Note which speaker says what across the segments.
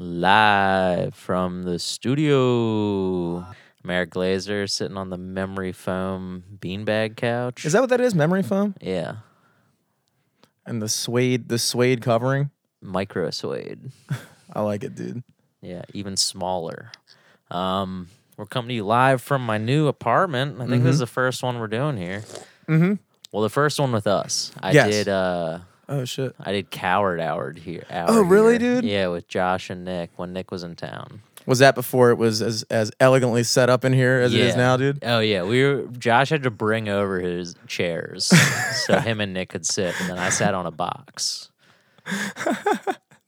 Speaker 1: Live from the studio. Merrick Glazer sitting on the memory foam beanbag couch.
Speaker 2: Is that what that is? Memory foam
Speaker 1: yeah.
Speaker 2: and the suede, the suede covering.
Speaker 1: Micro suede.
Speaker 2: I like it, dude.
Speaker 1: Yeah, even smaller. Um, we're coming to you live from my new apartment. I think this is the first one we're doing here.
Speaker 2: Mm-hmm.
Speaker 1: Well, the first one with us. I
Speaker 2: Yes.
Speaker 1: did uh
Speaker 2: Oh shit.
Speaker 1: I did Coward Hour here. Hour
Speaker 2: Oh, really,
Speaker 1: here.
Speaker 2: dude?
Speaker 1: Yeah, with Josh and Nick when Nick was in town.
Speaker 2: Was that before it was as as elegantly set up in here as it is now, dude?
Speaker 1: Oh yeah, we were. Josh had to bring over his chairs so him and Nick could sit, and then I sat on a box.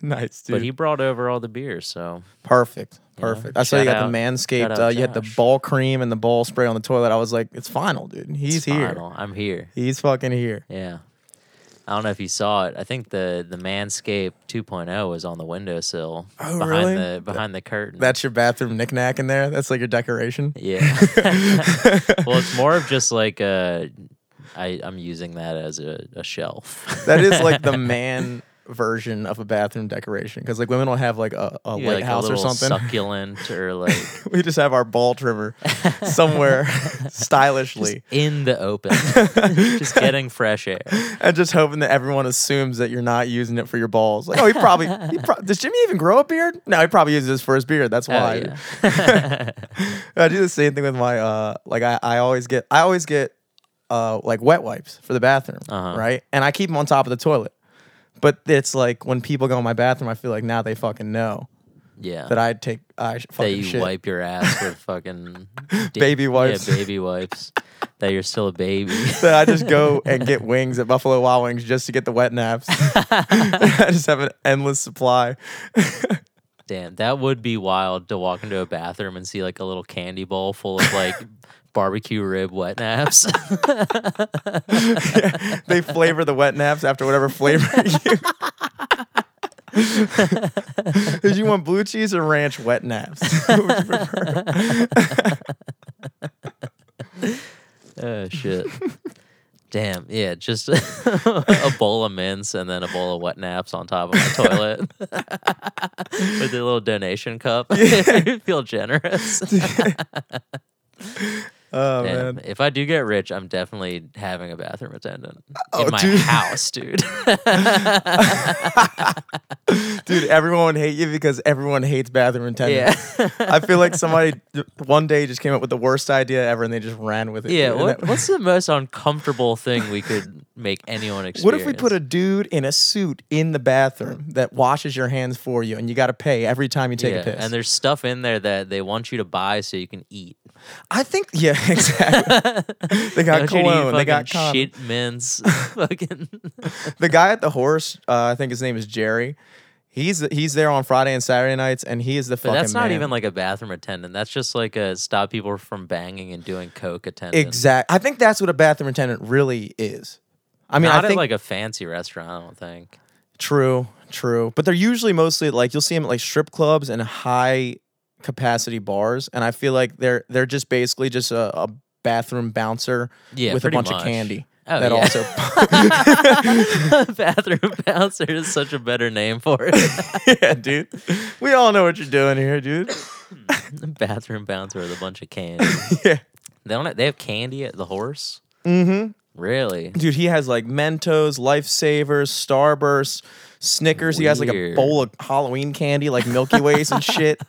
Speaker 2: Nice, dude.
Speaker 1: But he brought over all the beers, so
Speaker 2: Perfect. Perfect. I saw you got
Speaker 1: out-
Speaker 2: the manscaped. Uh, you had the ball cream and the ball spray on the toilet. I was like, it's final, dude. He's
Speaker 1: it's
Speaker 2: here.
Speaker 1: final. I'm here.
Speaker 2: He's fucking here.
Speaker 1: Yeah. I don't know if you saw it. I think the the Manscaped 2.0 was on the windowsill
Speaker 2: Oh,
Speaker 1: behind
Speaker 2: really?
Speaker 1: the behind the curtain.
Speaker 2: That's your bathroom knickknack in there. That's like your decoration.
Speaker 1: yeah. well, it's more of just like a. I I'm using that as a, a shelf.
Speaker 2: That is like the man version of a bathroom decoration because like women will have like a, a
Speaker 1: You got, like, a
Speaker 2: lighthouse or something.
Speaker 1: succulent or like
Speaker 2: we just have our ball trimmer somewhere stylishly
Speaker 1: in the open, just getting fresh air.
Speaker 2: and just hoping that everyone assumes that you're not using it for your balls. Like, oh, he probably, he pro- does Jimmy even grow a beard? No, he probably uses this for his first beard. That's
Speaker 1: Oh,
Speaker 2: why.
Speaker 1: yeah.
Speaker 2: I do the same thing with my uh like I, I always get I always get uh like wet wipes for the bathroom,
Speaker 1: Uh-huh.
Speaker 2: right? And I keep them on top of the toilet. But it's like when people go in my bathroom, I feel like now they fucking know
Speaker 1: yeah.
Speaker 2: that I take I sh-
Speaker 1: that
Speaker 2: fucking
Speaker 1: you
Speaker 2: shit.
Speaker 1: wipe your ass with fucking di-
Speaker 2: Baby wipes.
Speaker 1: Yeah, baby wipes. that you're still a baby.
Speaker 2: that I just go and get wings at Buffalo Wild Wings just to get the wet naps. I just have an endless supply.
Speaker 1: Damn, that would be wild to walk into a bathroom and see like a little candy bowl full of like barbecue rib wet naps.
Speaker 2: they flavor the wet naps after whatever flavor you. Did you want blue cheese or ranch wet naps? What would you prefer?
Speaker 1: oh shit. Damn, yeah, just a bowl of mints and then a bowl of wet naps on top of my toilet with a little donation cup. I feel generous.
Speaker 2: Oh
Speaker 1: Damn,
Speaker 2: man,
Speaker 1: if I do get rich, I'm definitely having a bathroom attendant
Speaker 2: Oh,
Speaker 1: in my
Speaker 2: dude.
Speaker 1: house, dude.
Speaker 2: dude, everyone would hate you because everyone hates bathroom attendants.
Speaker 1: yeah.
Speaker 2: I feel like somebody one day just came up with the worst idea ever and they just ran with it.
Speaker 1: Yeah, what, what's the most uncomfortable thing we could make anyone experience?
Speaker 2: What if we put a dude in a suit in the bathroom that washes your hands for you and you got to pay every time you take
Speaker 1: yeah,
Speaker 2: a piss?
Speaker 1: and there's stuff in there that they want you to buy so you can eat.
Speaker 2: I think, yeah, exactly. they got
Speaker 1: They want you to
Speaker 2: cologne. They got
Speaker 1: fucking shit mints. fucking
Speaker 2: The guy at the horse, uh, I think his name is Jerry. He's he's there on Friday and Saturday nights, and he is the
Speaker 1: But
Speaker 2: fucking.
Speaker 1: that's not
Speaker 2: man.
Speaker 1: even like a bathroom attendant. That's just like a stop people from banging and doing coke attendant.
Speaker 2: exact. I think that's what a bathroom attendant really is. I mean,
Speaker 1: Not
Speaker 2: I think
Speaker 1: at like a fancy restaurant. I don't think.
Speaker 2: true, true, but they're usually mostly like you'll see them at like strip clubs and high capacity bars, and I feel like they're they're just basically just a, a bathroom bouncer
Speaker 1: Yeah,
Speaker 2: with a bunch of candy.
Speaker 1: Oh,
Speaker 2: that
Speaker 1: yeah.
Speaker 2: also
Speaker 1: bathroom bouncer is such a better name for it.
Speaker 2: yeah, dude. We all know what you're doing here, dude.
Speaker 1: bathroom bouncer with a bunch of candy.
Speaker 2: yeah.
Speaker 1: They don't. They have candy at the horse.
Speaker 2: Mm-hmm.
Speaker 1: Really?
Speaker 2: Dude, he has like Mentos, Lifesavers, Starburst, Snickers. He has like a bowl of Halloween candy, like Milky Ways and shit.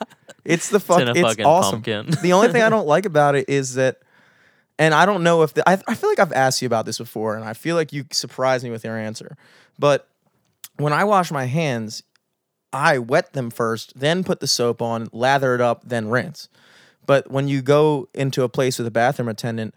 Speaker 2: It's the fuck. It's,
Speaker 1: fucking
Speaker 2: awesome.
Speaker 1: pumpkin.
Speaker 2: the only thing I don't like about it is that, and I don't know if the, I, I feel like I've asked you about this before, and I feel like you surprised me with your answer. But when I wash my hands, I wet them first, then put the soap on, lather it up, then rinse. But when you go into a place with a bathroom attendant,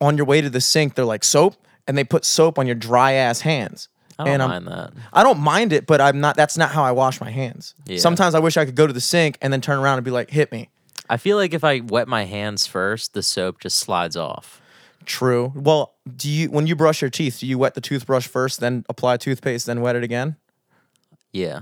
Speaker 2: on your way to the sink, they're like soap, and they put soap on your dry ass hands.
Speaker 1: I don't
Speaker 2: and I'm-
Speaker 1: mind that.
Speaker 2: I don't mind it, but I'm not. That's not how I wash my hands.
Speaker 1: Yeah.
Speaker 2: Sometimes I wish I could go to the sink and then turn around and be like, "Hit me."
Speaker 1: I feel like if I wet my hands first, the soap just slides off.
Speaker 2: True. Well, do you when you brush your teeth, do you wet the toothbrush first, then apply toothpaste, then wet it again?
Speaker 1: Yeah.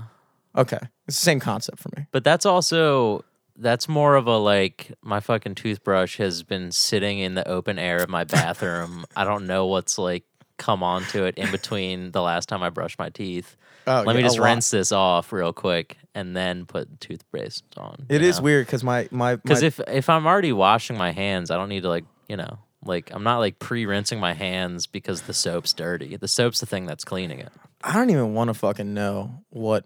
Speaker 2: Okay, it's the same concept for me.
Speaker 1: But that's also that's more of a like my fucking toothbrush has been sitting in the open air of my bathroom. I don't know what's like come onto it in between the last time I brushed my teeth.
Speaker 2: Oh,
Speaker 1: Let me
Speaker 2: yeah, a
Speaker 1: just rinse this off real quick and then put toothpaste on.
Speaker 2: It is weird because my my
Speaker 1: Because if if I'm already washing my hands, I don't need to like you know like I'm not like pre-rinsing my hands because the soap's dirty. The soap's the thing that's cleaning it.
Speaker 2: I don't even want to fucking know what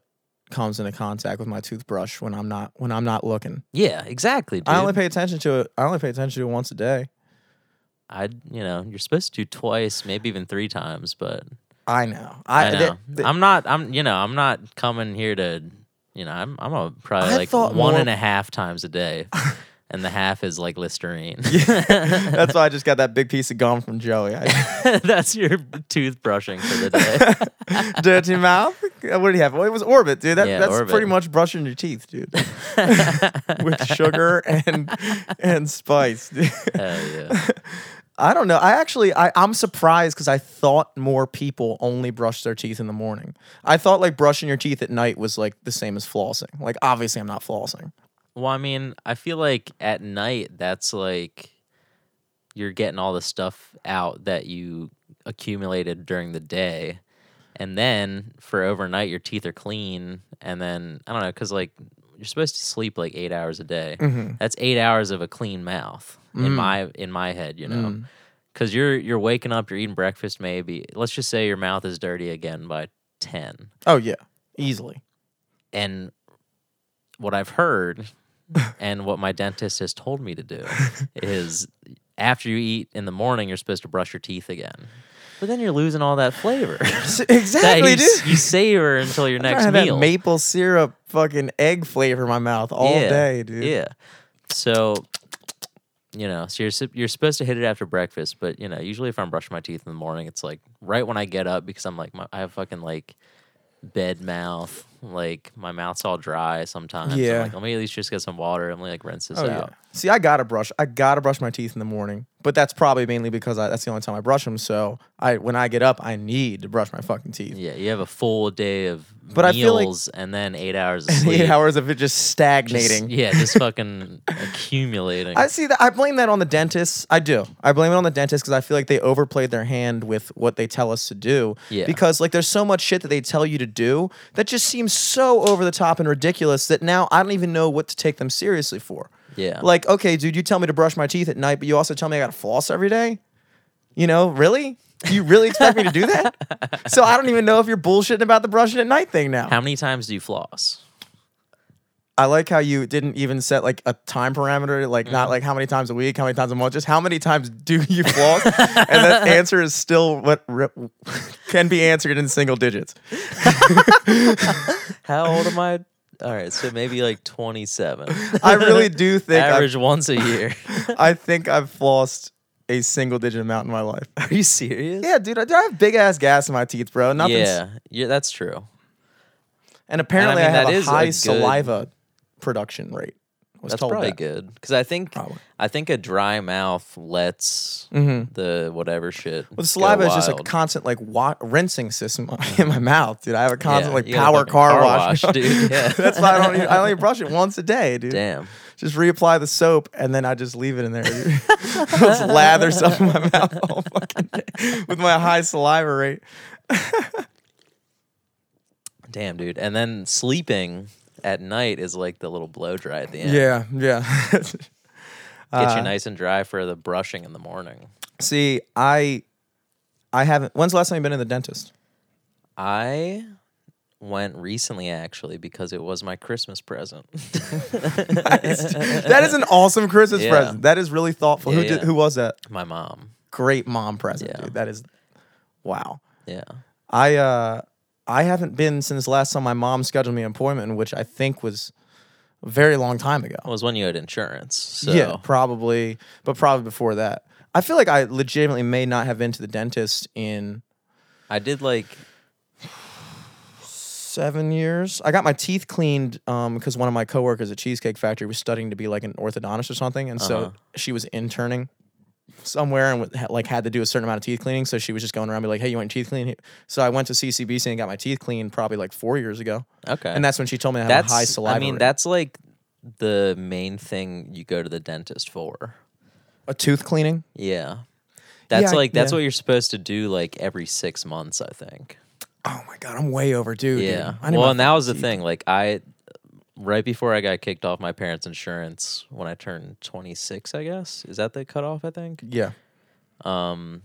Speaker 2: comes into contact with my toothbrush when I'm not when I'm not looking.
Speaker 1: Yeah, exactly, dude.
Speaker 2: I only pay attention to it. I only pay attention to it once a day.
Speaker 1: I you know you're supposed to do twice, maybe even three times, but
Speaker 2: I know.
Speaker 1: I,
Speaker 2: I,
Speaker 1: know
Speaker 2: th- th-
Speaker 1: I'm not. I'm you know I'm not coming here to you know I'm I'm a probably
Speaker 2: I
Speaker 1: like one
Speaker 2: more-
Speaker 1: and a half times a day, and the half is like Listerine.
Speaker 2: that's why I just got that big piece of gum from Joey. I,
Speaker 1: That's your toothbrushing for the day.
Speaker 2: dirty mouth. What did he have? Well, it was Orbit, dude. That,
Speaker 1: Yeah,
Speaker 2: that's
Speaker 1: Orbit.
Speaker 2: pretty much brushing your teeth, dude, with sugar and and spice. dude.
Speaker 1: Hell yeah.
Speaker 2: I don't know. I actually, I, I'm surprised because I thought more people only brush their teeth in the morning. I thought like brushing your teeth at night was like the same as flossing. Like obviously, I'm not flossing.
Speaker 1: Well, I mean, I feel like at night that's like you're getting all the stuff out that you accumulated during the day. And then for overnight your teeth are clean and then I don't know cuz like you're supposed to sleep like 8 hours a day.
Speaker 2: Mm-hmm.
Speaker 1: That's 8 hours of a clean mouth
Speaker 2: Mm.
Speaker 1: in my in my head, you know. Cuz you're you're waking up, you're eating breakfast maybe. Let's just say your mouth is dirty again by 10.
Speaker 2: Oh yeah, easily.
Speaker 1: And what I've heard and what my dentist has told me to do is after you eat in the morning, you're supposed to brush your teeth again. But then you're losing all that flavor
Speaker 2: S-
Speaker 1: that
Speaker 2: Exactly,
Speaker 1: you,
Speaker 2: dude.
Speaker 1: you savor until your next
Speaker 2: had
Speaker 1: meal.
Speaker 2: that maple syrup fucking egg flavor in my mouth all
Speaker 1: yeah,
Speaker 2: day, dude.
Speaker 1: Yeah. So, you know, so you're you're supposed to hit it after breakfast, but you know, usually if I'm brushing my teeth in the morning, it's like right when I get up because I'm like my, I have fucking like bed mouth, like my mouth's all dry sometimes. I'm
Speaker 2: Yeah.
Speaker 1: like, let me at least just get some water and like rinse this
Speaker 2: Oh yeah.
Speaker 1: out.
Speaker 2: See, I gotta brush. I gotta brush my teeth in the morning, but that's probably mainly because I, that's the only time I brush them. So I, when I get up, I need to brush my fucking teeth.
Speaker 1: Yeah, you have a full day of
Speaker 2: But I feel like-
Speaker 1: meals and then eight hours of sleep.
Speaker 2: Eight hours of it just
Speaker 1: Just-
Speaker 2: stagnating.
Speaker 1: yeah, just fucking accumulating.
Speaker 2: I see that. I blame that on the dentists. I do. I blame it on the dentists because I feel like they overplayed their hand with what they tell us to do.
Speaker 1: Yeah.
Speaker 2: Because like there's so much shit that they tell you to do that just seems so over the top and ridiculous that now I don't even know what to take them seriously for.
Speaker 1: yeah.
Speaker 2: Like, okay, dude, you tell me to brush my teeth at night, but you also tell me I gotta floss every day. You know, really? Do you really expect me to do that? So I don't even know if you're bullshitting about the brushing at night thing now.
Speaker 1: how many times do you floss?
Speaker 2: I like how you didn't even set like a time parameter, like
Speaker 1: Mm-hmm.
Speaker 2: not like how many times a week, how many times a month, just how many times do you floss? and that answer is still what re- can be answered in single digits.
Speaker 1: How old am I? All right, so maybe like 27.
Speaker 2: I really do think I've,
Speaker 1: Average once a year.
Speaker 2: I think I've flossed a single digit amount in my life.
Speaker 1: Are you serious?
Speaker 2: Yeah, dude, I, I have big ass gas in my teeth, bro. Nothing's,
Speaker 1: Yeah, yeah, that's true.
Speaker 2: And apparently, I,
Speaker 1: mean, that
Speaker 2: have a
Speaker 1: is a
Speaker 2: high
Speaker 1: good-
Speaker 2: saliva production rate. Was
Speaker 1: That's
Speaker 2: told
Speaker 1: probably
Speaker 2: that.
Speaker 1: good because I think
Speaker 2: Probably.
Speaker 1: I think a dry mouth lets
Speaker 2: Mhm.
Speaker 1: the whatever shit.
Speaker 2: Well, the saliva is just a constant like wa- rinsing system in my mouth, dude. I have a constant
Speaker 1: Yeah,
Speaker 2: like
Speaker 1: you got a
Speaker 2: power car,
Speaker 1: car
Speaker 2: wash,
Speaker 1: wash, dude. Yeah.
Speaker 2: That's why I don't. Even, I only brush it once a day, dude.
Speaker 1: Damn.
Speaker 2: Just reapply the soap and then I just leave it in there. just lather stuff in my mouth all fucking day with my high saliva rate.
Speaker 1: Damn, dude. And then sleeping at night is like the little blow dry at the end.
Speaker 2: Yeah, yeah.
Speaker 1: Get
Speaker 2: Uh,
Speaker 1: you nice and dry for the brushing in the morning.
Speaker 2: See, I, I haven't. When's the last time you've been to the dentist?
Speaker 1: I went recently actually because it was my Christmas present.
Speaker 2: that is an awesome Christmas
Speaker 1: Yeah.
Speaker 2: present. That is really thoughtful. who
Speaker 1: Yeah,
Speaker 2: did?
Speaker 1: yeah.
Speaker 2: Who was that?
Speaker 1: my mom.
Speaker 2: Great mom present,
Speaker 1: Yeah.
Speaker 2: dude. That is, wow.
Speaker 1: Yeah.
Speaker 2: I uh I haven't been since last time my mom scheduled me an appointment, which I think was a very long time ago.
Speaker 1: It was when you had insurance. So
Speaker 2: Yeah, probably, but probably before that. I feel like I legitimately may not have been to the dentist in
Speaker 1: I did like
Speaker 2: seven years. I got my teeth cleaned um because one of my coworkers at Cheesecake Factory was studying to be like an orthodontist or something, and
Speaker 1: Uh-huh.
Speaker 2: so she was interning somewhere and like had to do a certain amount of teeth cleaning. So she was just going around be like, "Hey, you want your teeth cleaned?" So I went to CCBC and got my teeth cleaned probably like four years ago,
Speaker 1: okay.
Speaker 2: and that's when she told me I have a high saliva.
Speaker 1: I mean,
Speaker 2: rate.
Speaker 1: that's like the main thing you go to the dentist for.
Speaker 2: a tooth cleaning.
Speaker 1: Yeah. That's
Speaker 2: Yeah,
Speaker 1: like that's
Speaker 2: yeah.
Speaker 1: what you're supposed to do like every six months, I think.
Speaker 2: Oh my god, I'm way overdue. dude.
Speaker 1: yeah.
Speaker 2: I
Speaker 1: Well, and that was the thing. Like I, right before I got kicked off my parents' insurance when I turned 26, I guess is that the cutoff? I think.
Speaker 2: Yeah.
Speaker 1: Um,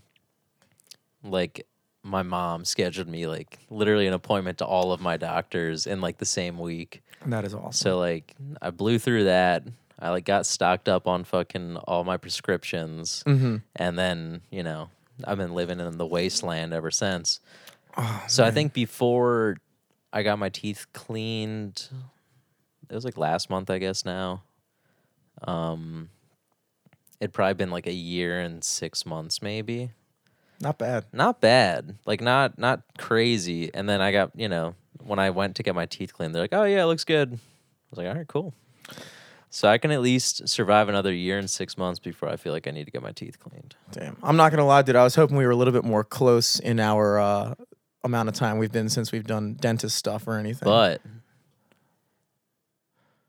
Speaker 1: like my mom scheduled me like literally an appointment to all of my doctors in like the same week.
Speaker 2: That is awesome.
Speaker 1: So like I blew through that. I like got stocked up on fucking all my prescriptions,
Speaker 2: mm-hmm.
Speaker 1: and then you know I've been living in the wasteland ever since.
Speaker 2: Oh,
Speaker 1: So I think before I got my teeth cleaned, it was like last month, I guess now. Um, it'd probably been like a year and six months, maybe.
Speaker 2: not bad.
Speaker 1: Not bad, like not not crazy. And then I got you know when I went to get my teeth cleaned, they're like, "Oh yeah, it looks good." I was like, "All right, cool." So I can at least survive another year and six months before I feel like I need to get my teeth cleaned.
Speaker 2: Damn. I'm not gonna lie, dude. I was hoping we were a little bit more close in our uh, amount of time we've been since we've done dentist stuff or anything.
Speaker 1: But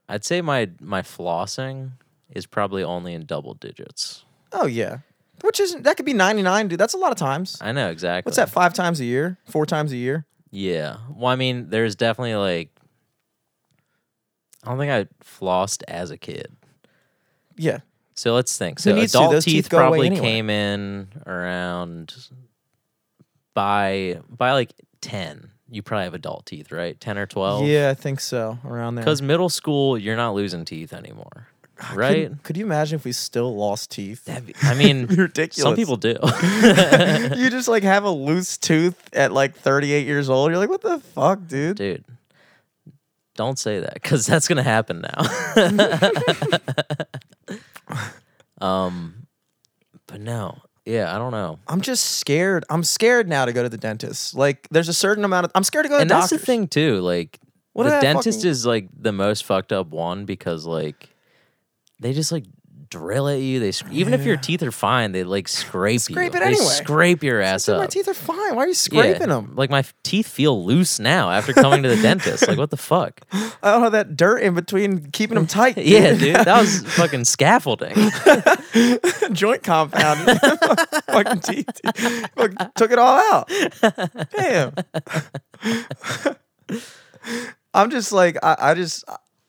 Speaker 1: I'd say my my flossing is probably only in double digits.
Speaker 2: oh yeah, which isn't that could be 99, dude. That's a lot of times.
Speaker 1: I know exactly.
Speaker 2: What's that? Five times a year? Four times a year?
Speaker 1: Yeah. Well, I mean, there's definitely like I don't think I flossed as a kid.
Speaker 2: Yeah.
Speaker 1: So let's think. So
Speaker 2: to?
Speaker 1: adult teeth,
Speaker 2: teeth
Speaker 1: probably
Speaker 2: anyway.
Speaker 1: came in around by by like ten. You probably have adult teeth, right? Ten or twelve.
Speaker 2: Yeah, I think so. Around there.
Speaker 1: Because middle school, you're not losing teeth anymore, right?
Speaker 2: Could, you imagine if we still lost teeth?
Speaker 1: That'd be- I mean,
Speaker 2: ridiculous.
Speaker 1: some people do.
Speaker 2: you just like have a loose tooth at like 38 years old. You're like, what the fuck, dude?
Speaker 1: dude don't say that because that's gonna happen now um but no yeah i don't know
Speaker 2: I'm just scared. I'm scared now to go to the dentist. Like, there's a certain amount of. I'm scared to go to
Speaker 1: and that's the
Speaker 2: doctors.
Speaker 1: thing too like
Speaker 2: What
Speaker 1: the
Speaker 2: did I
Speaker 1: dentist
Speaker 2: fucking-
Speaker 1: is like the most fucked up one because like they just like drill at you they even if your teeth are fine they like scrape,
Speaker 2: Scrape
Speaker 1: you
Speaker 2: it
Speaker 1: they
Speaker 2: anyway.
Speaker 1: scrape your ass
Speaker 2: Dude,
Speaker 1: up
Speaker 2: my teeth are fine. Why are you
Speaker 1: Yeah,
Speaker 2: scraping them?
Speaker 1: like my teeth feel loose now after coming to the dentist like what the fuck
Speaker 2: I don't have that dirt in between keeping them tight.
Speaker 1: yeah dude that was fucking scaffolding
Speaker 2: joint compound. fucking teeth. dude. Took it all out. Damn. I'm just like I, I just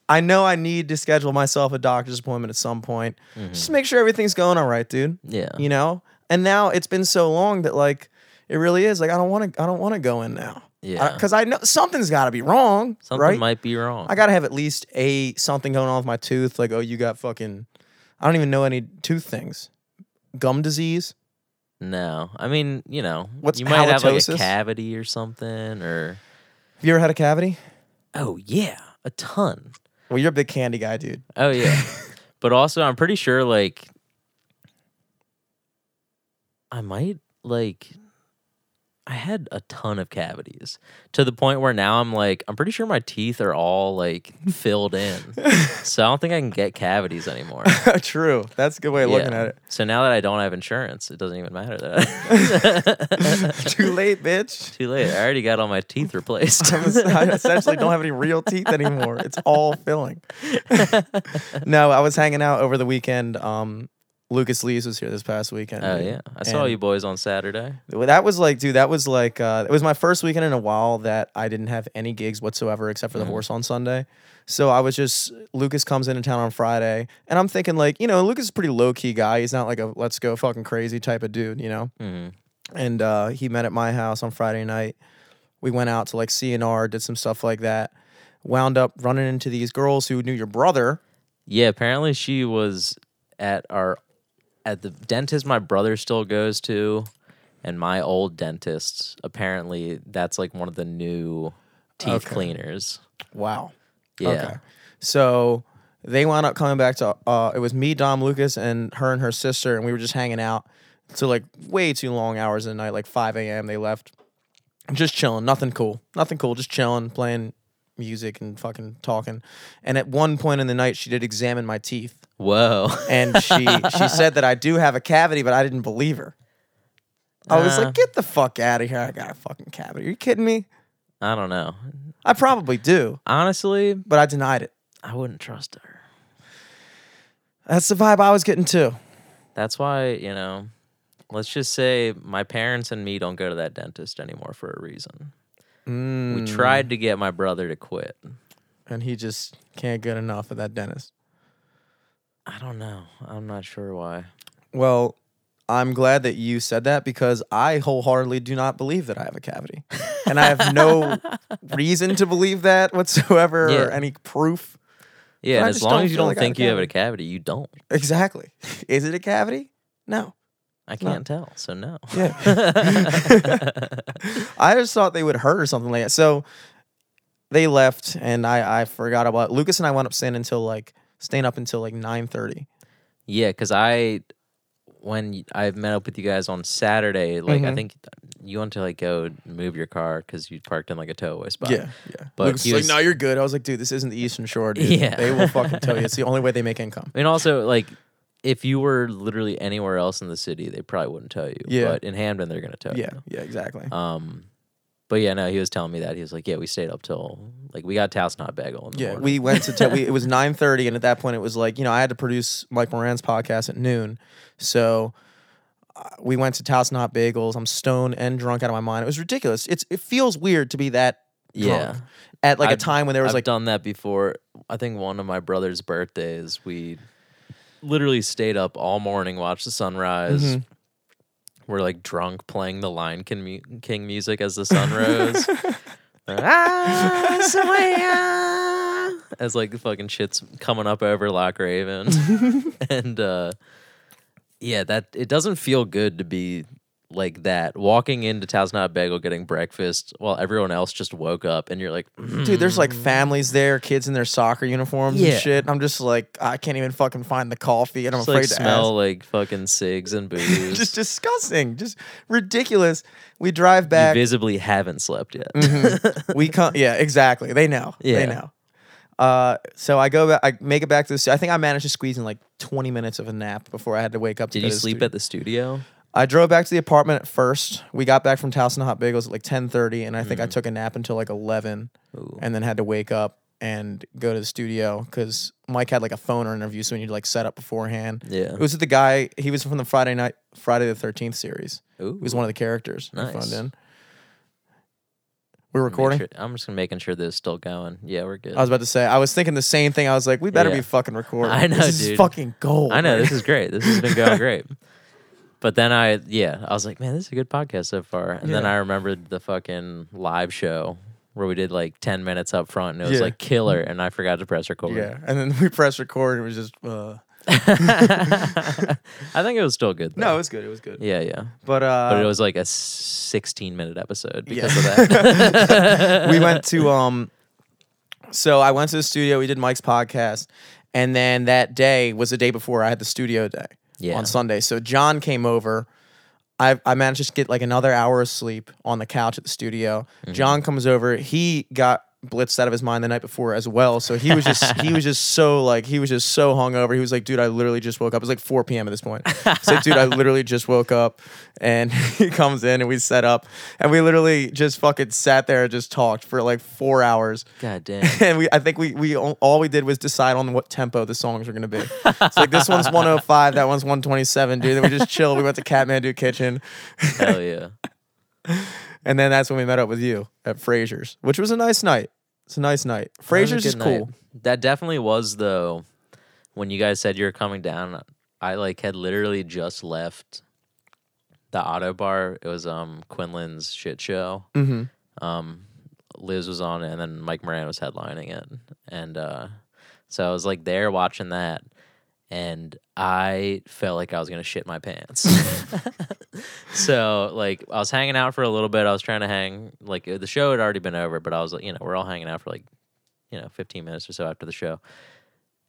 Speaker 2: I know I need to schedule myself a doctor's appointment at some point. Just mm-hmm. make sure everything's going all right, dude.
Speaker 1: yeah
Speaker 2: You know? And now it's been so long that like it really is like I don't want to I don't want to go in now.
Speaker 1: Yeah.
Speaker 2: Because I know something's got to be wrong,
Speaker 1: Something
Speaker 2: right?
Speaker 1: might be wrong.
Speaker 2: I gotta have at least a something going on with my tooth. Like, oh, you got fucking. I don't even know any tooth things. Gum disease.
Speaker 1: no, I mean, you know,
Speaker 2: What's
Speaker 1: you might have like a cavity or something, or
Speaker 2: Have you ever had a cavity?
Speaker 1: oh yeah, a ton.
Speaker 2: Well, you're a big candy guy, dude.
Speaker 1: Oh yeah, but also I'm pretty sure like I might like I had a ton of cavities to the point where now I'm like I'm pretty sure my teeth are all like filled in, so I don't think I can get cavities anymore.
Speaker 2: True. That's a good way of looking
Speaker 1: Yeah.
Speaker 2: at it.
Speaker 1: So now that I don't have insurance, it doesn't even matter that.
Speaker 2: Too late, bitch.
Speaker 1: Too late. I already got all my teeth replaced.
Speaker 2: I'm es- I essentially don't have any real teeth anymore. It's all filling. no, I was hanging out over the weekend. Um, Lucas Lees was here this past weekend.
Speaker 1: Oh yeah, I saw you boys on Saturday.
Speaker 2: Well, That was like, dude, that was like, uh, it was my first weekend in a while that I didn't have any gigs whatsoever except for the
Speaker 1: Mhm.
Speaker 2: horse on Sunday. So I was just, Lucas comes into town on Friday, and I'm thinking, like, you know, Lucas is a pretty low key guy. He's not like a let's go fucking crazy type of dude, you know?
Speaker 1: hmm
Speaker 2: And uh, he met at my house on Friday night. We went out to like CNR, did some stuff like that. Wound up running into these girls who knew your brother.
Speaker 1: Yeah, apparently she was at our at the dentist my brother still goes to, and my old dentist. Apparently, that's like one of the new teeth
Speaker 2: Okay.
Speaker 1: cleaners.
Speaker 2: Wow.
Speaker 1: Yeah,
Speaker 2: Okay. So they wound up coming back to uh it was me, Dom Lucas, and her and her sister, and we were just hanging out to like way too long hours of the night, like five AM they left. Just chilling, nothing cool. Nothing cool, just chilling, playing music and fucking talking. And at one point in the night she did examine my teeth.
Speaker 1: Whoa.
Speaker 2: And she she said that I do have a cavity, but I didn't believe her. I was
Speaker 1: Uh.
Speaker 2: like, get the fuck out of here. I got a fucking cavity. Are you kidding me?
Speaker 1: I don't know.
Speaker 2: I probably do,
Speaker 1: Honestly,
Speaker 2: but I denied it.
Speaker 1: I wouldn't trust her.
Speaker 2: That's the vibe I was getting too.
Speaker 1: That's why you know, let's just say my parents and me don't go to that dentist anymore for a reason. We
Speaker 2: Mm,
Speaker 1: tried to get my brother to quit.
Speaker 2: and he just can't get enough of that dentist.
Speaker 1: I don't know. I'm not sure why.
Speaker 2: Well, I'm glad that you said that because I wholeheartedly do not believe that I have a cavity. and I have no reason to believe that whatsoever or any proof.
Speaker 1: Yeah, and as long as you don't
Speaker 2: like
Speaker 1: think you have a
Speaker 2: cavity.
Speaker 1: you don't.
Speaker 2: Exactly. Is it a cavity? No.
Speaker 1: I can't tell, so no.
Speaker 2: Yeah. I just thought they would hurt or something like that. So they left and I, I forgot about Lucas and I went up staying until like staying up until like nine thirty.
Speaker 1: Yeah, because I when I met up with you guys on Saturday, like I
Speaker 2: Mhm.
Speaker 1: think you went to like go move your car because you parked in like a towaway spot.
Speaker 2: Yeah, yeah.
Speaker 1: But
Speaker 2: was
Speaker 1: was-
Speaker 2: like, "No, you're good." I was like, "Dude, this isn't the Eastern Shore, dude.
Speaker 1: Yeah.
Speaker 2: They will fucking tell you. It's the only way they make income."
Speaker 1: And also like if you were literally anywhere else in the city, they probably wouldn't tell you.
Speaker 2: Yeah.
Speaker 1: But in Hampden, they're gonna tell
Speaker 2: Yeah,
Speaker 1: you.
Speaker 2: Yeah, yeah, exactly.
Speaker 1: Um, but yeah, no, he was telling me that he was like, yeah, we stayed up till like we got Towson Hot Bagel in the
Speaker 2: Yeah,
Speaker 1: morning.
Speaker 2: we went to te- we, it was nine thirty, and at that point, it was like you know I had to produce Mike Moran's podcast at noon, so uh, we went to Towson Hot Bagels. I'm stoned and drunk out of my mind. It was ridiculous. It's it feels weird to be that
Speaker 1: yeah.
Speaker 2: drunk at like a
Speaker 1: I've-
Speaker 2: time when there was
Speaker 1: I've
Speaker 2: like
Speaker 1: done that before. I think one of my brother's birthdays, we literally stayed up all morning, watched the sunrise.
Speaker 2: Mhm.
Speaker 1: We're like drunk playing the Lion King, music as the sun rose. Ah, as like the fucking shit's coming up over Loch Raven. and uh yeah, that it doesn't feel good to be like that. Walking into Hot Bagel getting breakfast while everyone else just woke up and you're like,
Speaker 2: dude. There's like families there, kids in their soccer uniforms
Speaker 1: Yeah.
Speaker 2: and shit. I'm just like I can't even fucking find the coffee, and I'm
Speaker 1: just
Speaker 2: afraid
Speaker 1: like
Speaker 2: to
Speaker 1: smell
Speaker 2: ask.
Speaker 1: like fucking cigs and booze.
Speaker 2: Just disgusting, just ridiculous. We drive
Speaker 1: you
Speaker 2: back.
Speaker 1: visibly haven't slept yet.
Speaker 2: Mhm. we come yeah exactly they know
Speaker 1: Yeah.
Speaker 2: they know uh so i go back i make it back to the i think i managed to squeeze in like 20 minutes of a nap before i had to wake up to
Speaker 1: Did you sleep
Speaker 2: studio.
Speaker 1: at the studio?
Speaker 2: I drove back to the apartment at first we got back from Towson Hot Bagels at like 10:30 and i think i
Speaker 1: Mhm.
Speaker 2: took a nap until like 11
Speaker 1: Ooh.
Speaker 2: and then had to wake up and go to the studio because mike had like a phone or interview so we need to like set up beforehand
Speaker 1: Yeah.
Speaker 2: it was with the guy he was from the friday night friday the 13th series
Speaker 1: Ooh.
Speaker 2: he was one of the characters
Speaker 1: Nice.
Speaker 2: phoned in we're
Speaker 1: Make
Speaker 2: recording
Speaker 1: sure- I'm just making sure this is still going. Yeah, we're good.
Speaker 2: I was about to say, I was thinking the same thing. I was like, we better
Speaker 1: Yeah.
Speaker 2: be fucking recording.
Speaker 1: I know,
Speaker 2: this is
Speaker 1: dude.
Speaker 2: fucking gold.
Speaker 1: I know
Speaker 2: right?
Speaker 1: this is great. This has been going great. But then I, yeah, I was like, man, this is a good podcast so far. And then
Speaker 2: Yeah.
Speaker 1: I remembered the fucking live show where we did like ten minutes up front, and it was
Speaker 2: Yeah.
Speaker 1: like killer, and I forgot to press record.
Speaker 2: Yeah, and then we pressed record. And it was just uh...
Speaker 1: I think it was still good.
Speaker 2: no, it
Speaker 1: Though.
Speaker 2: was good. It was good.
Speaker 1: yeah, yeah.
Speaker 2: But uh,
Speaker 1: But it was like a 16 minute episode because of that.
Speaker 2: we went to um. So I went to the studio. We did Mike's podcast, and then that day was the day before I had the studio day
Speaker 1: Yeah.
Speaker 2: on Sunday. So John came over. I I managed to get like another hour of sleep on the couch at the studio.
Speaker 1: Mm-hmm.
Speaker 2: John comes over. He got blitzed out of his mind the night before as well. So he was just he was just so like he was just so hungover. He was like, dude, I literally just woke up. It was like 4 p.m. at this point. So dude, I literally just woke up. And he comes in and we set up and we literally just fucking sat there and just talked for like four hours.
Speaker 1: God damn.
Speaker 2: And we I think we we all we did was decide on what tempo the songs were gonna be. It's like this one's 105, that one's 127, dude. Then we just chilled. We went to Kathmandu Kitchen.
Speaker 1: Hell yeah.
Speaker 2: And then that's when we met up with you at Frazier's, which was a nice night. It's a nice night.
Speaker 1: That was a
Speaker 2: Frazier's is
Speaker 1: good
Speaker 2: cool.
Speaker 1: night. That definitely was though. When you guys said you were coming down, I like had literally just left the Ottobar. It was um Quinlan's shit show.
Speaker 2: Mm-hmm.
Speaker 1: Um, Liz was on it, and then Mike Moran was headlining it, and uh, so I was like there watching that, and I felt like I was gonna shit my pants. so like I was hanging out for a little bit. I was trying to hang like uh, the show had already been over, but I was like, you know, we're all hanging out for like, you know, fifteen minutes or so after the show.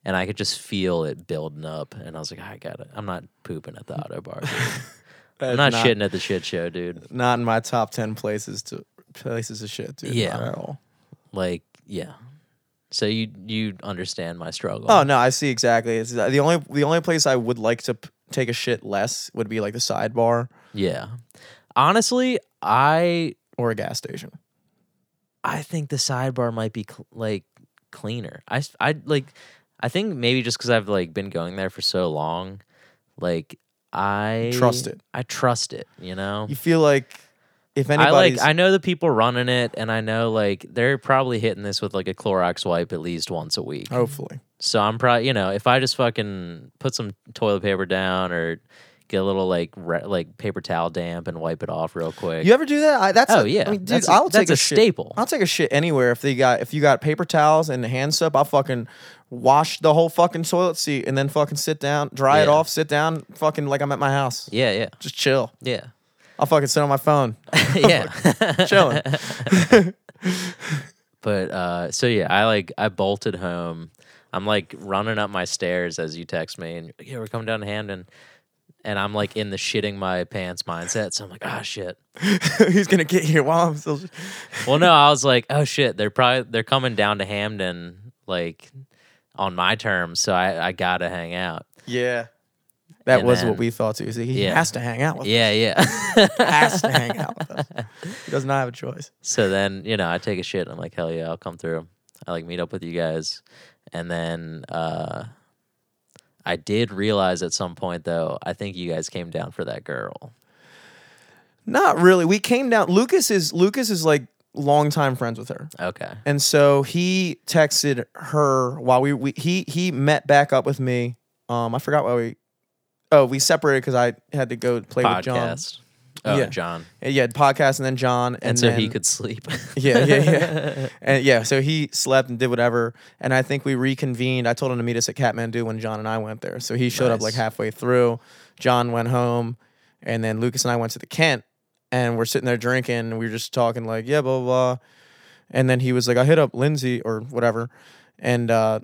Speaker 1: And I could just feel it building up, and I was like, I got it. I'm not pooping at the Ottobar. Dude. I'm not, shitting at the shit show, dude.
Speaker 2: Not in my top ten places to places to shit, dude.
Speaker 1: Yeah.
Speaker 2: Not at all.
Speaker 1: Like, yeah. So you you understand my struggle?
Speaker 2: Oh no, I see exactly. It's uh, the only the only place I would like to p- take a shit less would be like the sidebar
Speaker 1: Yeah. Honestly, I
Speaker 2: or a gas station.
Speaker 1: I think the sidebar might be cl- like cleaner. I s- I like I think maybe just cuz I've like been going there for so long, like I
Speaker 2: Trust it.
Speaker 1: I trust it. You know.
Speaker 2: You feel like if
Speaker 1: I like I know the people running it, and I know like they're probably hitting this with like a Clorox wipe at least once a week.
Speaker 2: hopefully.
Speaker 1: So I'm probably you know if I just fucking put some toilet paper down or get a little like re- like paper towel damp and wipe it off real quick.
Speaker 2: You ever do that? I, that's
Speaker 1: oh
Speaker 2: a-
Speaker 1: yeah,
Speaker 2: I mean, dude,
Speaker 1: that's a,
Speaker 2: I'll take a,
Speaker 1: a
Speaker 2: shit.
Speaker 1: staple.
Speaker 2: I'll take a shit anywhere if they got if you got paper towels and hand soap. I'll fucking wash the whole fucking toilet seat and then fucking sit down, dry it off, sit down, fucking like I'm at my house.
Speaker 1: yeah, yeah,
Speaker 2: Just chill.
Speaker 1: yeah,
Speaker 2: I'll fucking sit on my phone,
Speaker 1: yeah.
Speaker 2: chilling.
Speaker 1: But uh, so yeah, I like I bolted home. I'm like running up my stairs as you text me, and yeah, we're coming down to Hampden, and I'm like in the shitting my pants mindset. So I'm like, ah, shit.
Speaker 2: He's gonna get here while I'm still.
Speaker 1: Well, no, I was like, oh shit, they're probably they're coming down to Hampden like on my terms, so I I gotta hang out.
Speaker 2: Yeah, that
Speaker 1: And
Speaker 2: was
Speaker 1: then-
Speaker 2: what we thought too. See, he
Speaker 1: Yeah.
Speaker 2: has to hang out with.
Speaker 1: Us. Yeah,
Speaker 2: yeah. Has to hang out with us. He does not have a choice.
Speaker 1: So then, you know, I take a shit. I'm like, hell yeah, I'll come through. I like meet up with you guys. And then uh I did realize at some point though, I think you guys came down for that girl.
Speaker 2: Not really. We came down. Lucas is Lucas is like longtime friends with her.
Speaker 1: Okay.
Speaker 2: And so he texted her while we, we he he met back up with me. Um, I forgot why we. Oh, we separated because I had to go play with John.
Speaker 1: Podcast. Oh,
Speaker 2: Yeah.
Speaker 1: John.
Speaker 2: And Yeah, podcast, and then John, and,
Speaker 1: And, so he could sleep.
Speaker 2: Yeah, yeah, yeah. and yeah, so he slept and did whatever. And I think we reconvened. I told him to meet us at Kathmandu when John and I went there. So he showed up like
Speaker 1: Nice.
Speaker 2: halfway through. John went home, and then Lucas and I went to the Kent, and we're sitting there drinking. And we were just talking like, yeah, blah blah. blah. And then he was like, I hit up Lindsay or whatever, and uh,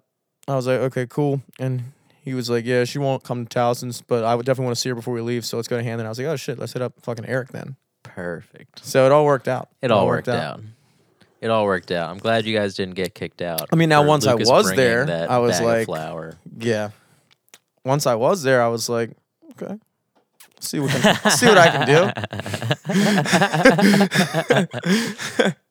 Speaker 2: I was like, okay, cool. And he was like, yeah, she won't come to Towson's, but I would definitely want to see her before we leave. So let's go to Hampden. I was like, oh shit, let's hit up fucking Eric then.
Speaker 1: Perfect.
Speaker 2: So it all worked out.
Speaker 1: It all worked out. It all worked out. I'm glad you guys didn't get kicked out.
Speaker 2: I mean, now
Speaker 1: for
Speaker 2: once I was
Speaker 1: bringing
Speaker 2: there,
Speaker 1: that
Speaker 2: I was
Speaker 1: bag of
Speaker 2: like-
Speaker 1: flour.
Speaker 2: Yeah. Once I was there, I was like, okay, see what can, see what I can do.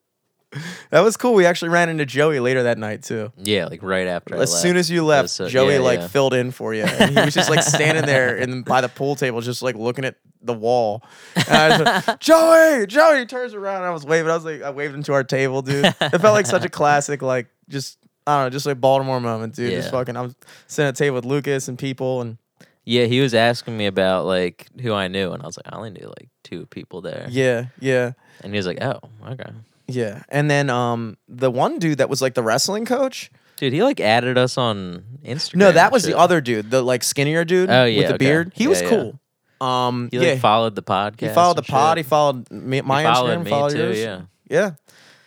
Speaker 2: that was cool. We actually ran into Joey later that night too.
Speaker 1: Yeah, like right after. I
Speaker 2: As soon as you left,
Speaker 1: so-
Speaker 2: Joey
Speaker 1: yeah,
Speaker 2: like
Speaker 1: yeah.
Speaker 2: filled in for you, and he was just like standing there in by the pool table, just like looking at the wall. And I was like, Joey, Joey he turns around. And I was waving. I was like, I waved him to our table, dude. It felt like such a classic, like just I don't know, just like Baltimore moment, dude. Just fucking. I'm sitting at a table with Lucas and people, and
Speaker 1: Yeah, he was asking me about like who I knew, and I was like, I only knew like two people there.
Speaker 2: yeah, yeah.
Speaker 1: And he was like, Oh, okay.
Speaker 2: Yeah, and then um the one dude that was like the wrestling coach.
Speaker 1: Dude, he like added us on Instagram.
Speaker 2: No, that was the other dude, the like skinnier dude
Speaker 1: Oh,
Speaker 2: with
Speaker 1: yeah,
Speaker 2: the
Speaker 1: okay.
Speaker 2: beard. He
Speaker 1: Yeah,
Speaker 2: was
Speaker 1: yeah.
Speaker 2: cool. Um,
Speaker 1: He
Speaker 2: yeah,
Speaker 1: followed the podcast.
Speaker 2: he followed the pod. He followed me, my
Speaker 1: He followed
Speaker 2: Instagram,
Speaker 1: me
Speaker 2: followed
Speaker 1: too,
Speaker 2: yours.
Speaker 1: yeah.
Speaker 2: yeah.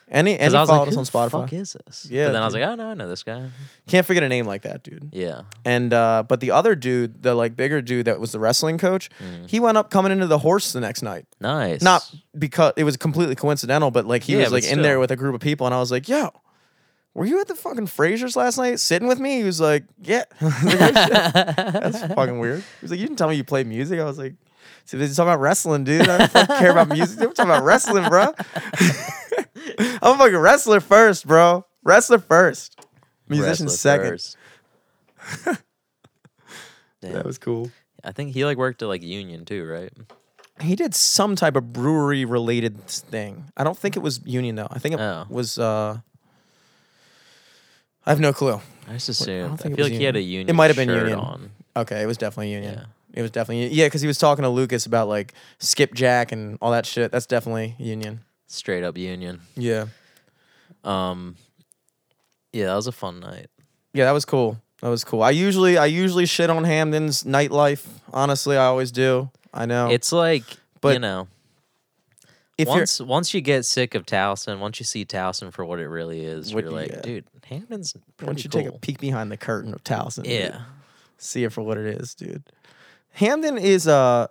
Speaker 2: And he
Speaker 1: I was
Speaker 2: followed
Speaker 1: like,
Speaker 2: us
Speaker 1: who
Speaker 2: on
Speaker 1: the
Speaker 2: Spotify.
Speaker 1: fuck is this?
Speaker 2: Yeah,
Speaker 1: But then I was
Speaker 2: dude.
Speaker 1: like, oh no, I know this guy.
Speaker 2: Can't forget a name like that, dude.
Speaker 1: Yeah.
Speaker 2: And uh, but the other dude, the like bigger dude that was the wrestling coach,
Speaker 1: Mm.
Speaker 2: he went up coming into the horse the next night.
Speaker 1: Nice.
Speaker 2: Not because it was completely coincidental, but like he
Speaker 1: Yeah,
Speaker 2: was like in there with a group of people, and I was like, "Yo, were you at the fucking Fraziers last night sitting with me?" He was like, "Yeah." Like, "Oh. That's fucking weird. He was like, "You didn't tell me you played music." I was like, "So they're talking about wrestling, dude. I don't care about music. Were talking about wrestling, bro. I'm a fucking wrestler first, bro. Wrestler first. Musician
Speaker 1: Wrestler
Speaker 2: second. That was cool.
Speaker 1: I think he like worked at like Union too, right?
Speaker 2: He did some type of brewery related thing. I don't think it was Union though. I think it
Speaker 1: Oh.
Speaker 2: was. uh I have no clue.
Speaker 1: I just assume. I.
Speaker 2: I,
Speaker 1: feel like he had a
Speaker 2: Union.
Speaker 1: It
Speaker 2: might have been Union.
Speaker 1: on.
Speaker 2: Okay, it was definitely Union.
Speaker 1: Yeah.
Speaker 2: It was definitely yeah, because he was talking to Lucas about like skipjack and all that shit. That's definitely Union.
Speaker 1: Straight up Union.
Speaker 2: Yeah,
Speaker 1: Um. Yeah, that was a fun night.
Speaker 2: yeah, that was cool. That was cool. I usually I usually shit on Hampden's nightlife. Honestly, I always do. I know.
Speaker 1: It's like
Speaker 2: But
Speaker 1: you know,
Speaker 2: if
Speaker 1: once once you get sick of Towson, once you see Towson for what it really is,
Speaker 2: What-
Speaker 1: you're like,
Speaker 2: yeah.
Speaker 1: dude, Hampden's pretty
Speaker 2: once you
Speaker 1: cool.
Speaker 2: take a peek behind the curtain of Towson, dude,
Speaker 1: yeah,
Speaker 2: see it for what it is, dude. Hampden is uh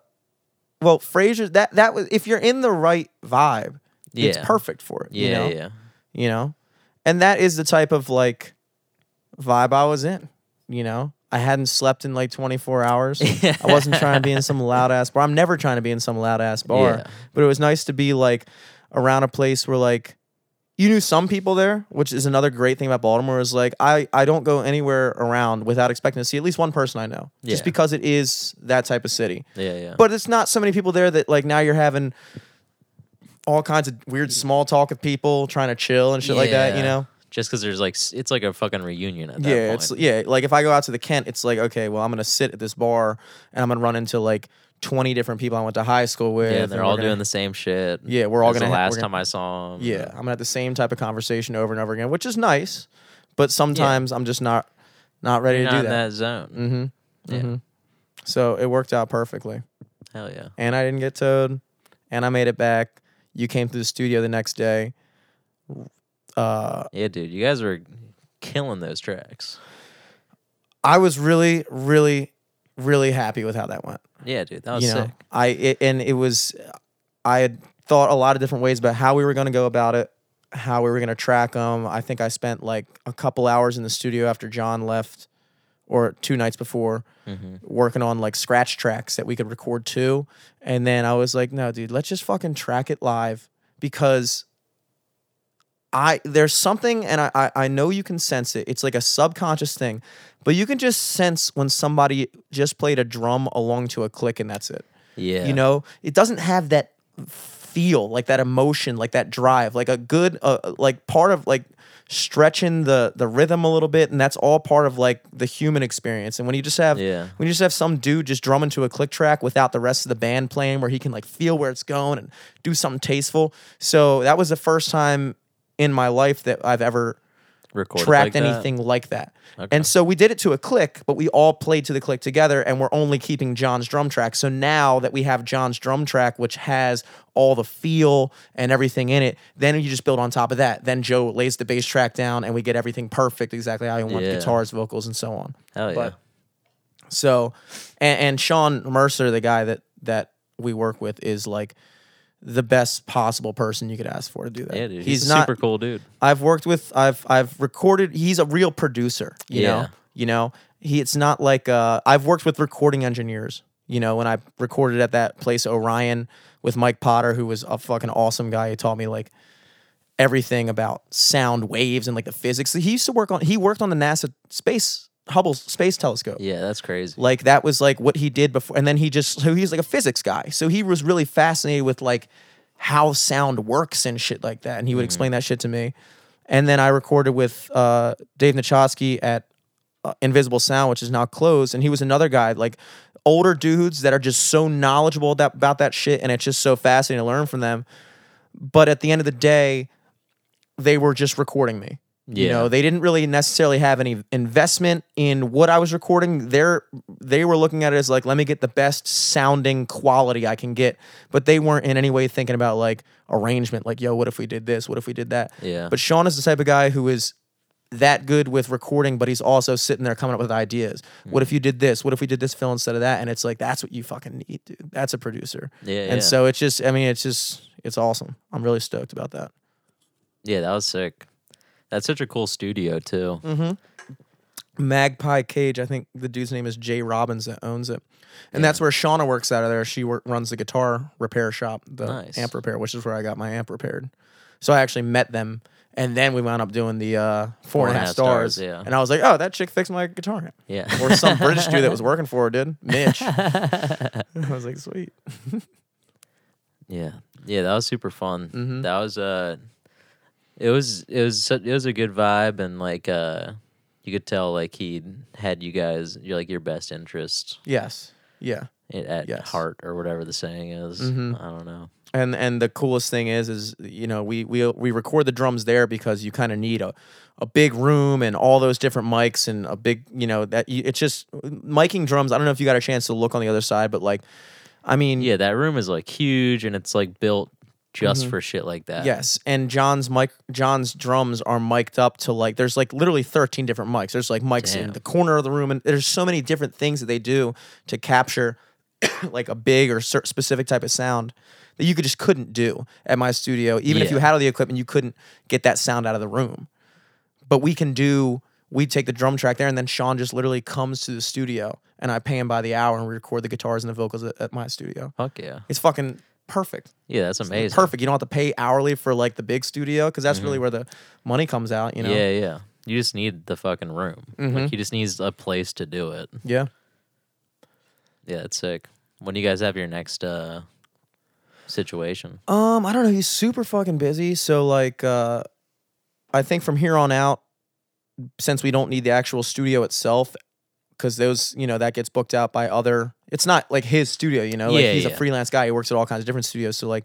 Speaker 2: well, Frazier that that was if you're in the right vibe,
Speaker 1: yeah,
Speaker 2: it's perfect for it.
Speaker 1: Yeah,
Speaker 2: you know?
Speaker 1: yeah.
Speaker 2: you know and that is the type of like vibe i was in you know i hadn't slept in like 24 hours i wasn't trying to be in some loud ass bar i'm never trying to be in some loud ass bar
Speaker 1: Yeah.
Speaker 2: but it was nice to be like around a place where like you knew some people there, which is another great thing about Baltimore. Is like I I don't go anywhere around without expecting to see at least one person I know, just because it is that type of city.
Speaker 1: Yeah, yeah.
Speaker 2: But it's not so many people there that like now you're having all kinds of weird small talk with people trying to chill and shit like that. You know.
Speaker 1: just because there's like it's like a fucking reunion at that
Speaker 2: yeah,
Speaker 1: point.
Speaker 2: it's yeah. Like if I go out to the Kent, it's like okay, well I'm gonna sit at this bar and I'm gonna run into like 20 different people I went to high school with.
Speaker 1: yeah, they're all
Speaker 2: gonna-
Speaker 1: doing the same shit.
Speaker 2: Yeah, we're all gonna
Speaker 1: The last
Speaker 2: gonna-
Speaker 1: time I saw them.
Speaker 2: Yeah, I'm gonna have the same type of conversation over and over again, which is nice. But sometimes I'm just not not ready
Speaker 1: you're
Speaker 2: to
Speaker 1: not
Speaker 2: do
Speaker 1: in
Speaker 2: that.
Speaker 1: that zone.
Speaker 2: Mm-hmm.
Speaker 1: Yeah,
Speaker 2: Mhm. So it worked out perfectly,
Speaker 1: hell yeah.
Speaker 2: and I didn't get towed, and I made it back. You came to the studio the next day. Uh,
Speaker 1: Yeah, dude, you guys were killing those tracks.
Speaker 2: I was really, really, really happy with how that went.
Speaker 1: Yeah, dude, that was
Speaker 2: you know,
Speaker 1: sick.
Speaker 2: I it, and it was, I had thought a lot of different ways about how we were going to go about it, how we were going to track them. I think I spent like a couple hours in the studio after John left, or two nights before,
Speaker 1: Mm-hmm.
Speaker 2: working on like scratch tracks that we could record too. And then I was like, no, dude, let's just fucking track it live because I there's something and I, I I know you can sense it. It's like a subconscious thing, but you can just sense when somebody just played a drum along to a click and that's it.
Speaker 1: Yeah,
Speaker 2: You know, it doesn't have that feel, like that emotion, like that drive, like a good, uh, like part of like stretching the the rhythm a little bit, and that's all part of like the human experience. And when you just have,
Speaker 1: Yeah.
Speaker 2: when you just have some dude just drumming to a click track without the rest of the band playing, where he can like feel where it's going and do something tasteful. So that was the first time in my life that I've ever
Speaker 1: recorded
Speaker 2: tracked
Speaker 1: like that?
Speaker 2: anything like that.
Speaker 1: Okay.
Speaker 2: And so we did it to a click, but we all played to the click together and we're only keeping John's drum track. So now that we have John's drum track, which has all the feel and everything in it, then you just build on top of that. Then Joe lays the bass track down and we get everything perfect, exactly how you want
Speaker 1: Yeah.
Speaker 2: guitars, vocals, and so on.
Speaker 1: Hell yeah.
Speaker 2: But- So, and, and Sean Mercer, the guy that that we work with, is like the best possible person you could ask for to do that.
Speaker 1: yeah, dude, he's,
Speaker 2: he's
Speaker 1: a
Speaker 2: not
Speaker 1: super cool dude.
Speaker 2: I've worked with I've I've recorded he's a real producer, you
Speaker 1: Yeah.
Speaker 2: know. You know, he it's not like uh I've worked with recording engineers, you know, when I recorded at that place Orion with Mike Potter who was a fucking awesome guy. He taught me like everything about sound waves and like the physics. He used to work on he worked on the NASA space Hubble space telescope.
Speaker 1: Yeah, that's crazy.
Speaker 2: Like that was like what he did before, and then he just so he's like a physics guy. So he was really fascinated with like how sound works and shit like that, and he would explain that shit to me. And then I recorded with uh, Dave Nachosky at uh, Invisible Sound, which is now closed, and he was another guy like older dudes that are just so knowledgeable that, about that shit, and it's just so fascinating to learn from them. But at the end of the day, they were just recording me. You know, they didn't really necessarily have any investment in what I was recording. They're they were looking at it as like, let me get the best sounding quality I can get. But they weren't in any way thinking about like arrangement, like, yo, what if we did this? What if we did that?
Speaker 1: Yeah.
Speaker 2: But Sean is the type of guy who is that good with recording, but he's also sitting there coming up with ideas. What if mm-hmm. you did this? What if we did this fill instead of that? And it's like that's what you fucking need, dude. That's a producer.
Speaker 1: Yeah,
Speaker 2: And
Speaker 1: yeah.
Speaker 2: so it's just, I mean, it's just, it's awesome. I'm really stoked about that.
Speaker 1: Yeah, that was sick. That's such a cool studio too.
Speaker 2: Mm. Magpie Cage. I think the dude's name is Jay Robbins that owns it, and that's where Shauna works out of there. She work, runs the guitar repair shop, the
Speaker 1: Nice.
Speaker 2: amp repair, which is where I got my amp repaired. So I actually met them, and then we wound up doing the uh, four and a half stars.
Speaker 1: yeah.
Speaker 2: And I was like, oh, that chick fixed my guitar.
Speaker 1: Yeah.
Speaker 2: Or some British dude that was working for her did, Mitch. I was like, sweet.
Speaker 1: Yeah, yeah, that was super fun.
Speaker 2: Mm-hmm.
Speaker 1: That was uh, it was it was it was a good vibe, and like uh, you could tell like he had you guys you're like your best interest
Speaker 2: Yes. Yeah.
Speaker 1: i- at
Speaker 2: Yes.
Speaker 1: heart or whatever the saying is.
Speaker 2: Mhm.
Speaker 1: I don't know.
Speaker 2: and and the coolest thing is is you know we we we record the drums there because you kind of need a a big room and all those different mics and a big you know that you, it's just miking drums i don't know if you got a chance to look on the other side but like i mean
Speaker 1: Yeah, that room is like huge, and it's like built just for shit like that.
Speaker 2: Mm-hmm. yes and john's mic john's drums are mic'd up to like there's like literally 13 different mics there's like mics in the corner of the room and there's so many different things that they do to capture like a big or specific type of sound that you could just couldn't do at my studio even if you had all the equipment you couldn't get that sound out of the room but we can do we take the drum track there and then sean just literally comes to the studio and i pay him by the hour and we record the guitars and the vocals at, at my studio
Speaker 1: Fuck yeah.
Speaker 2: it's fucking perfect.
Speaker 1: Yeah, that's amazing.
Speaker 2: Perfect. You don't have to pay hourly for like the big studio because that's really where the money comes out. You know.
Speaker 1: Mm-hmm. Yeah, yeah. You just need the fucking room.
Speaker 2: Mhm.
Speaker 1: Like he just needs a place to do it.
Speaker 2: Yeah.
Speaker 1: Yeah, it's sick. When do you guys have your next uh situation?
Speaker 2: Um, I don't know. He's super fucking busy. So like, uh, I think from here on out, since we don't need the actual studio itself, because those, you know, that gets booked out by other. It's not like his studio, you know. Like
Speaker 1: Yeah,
Speaker 2: he's a
Speaker 1: yeah.
Speaker 2: freelance guy. He works at all kinds of different studios. So like,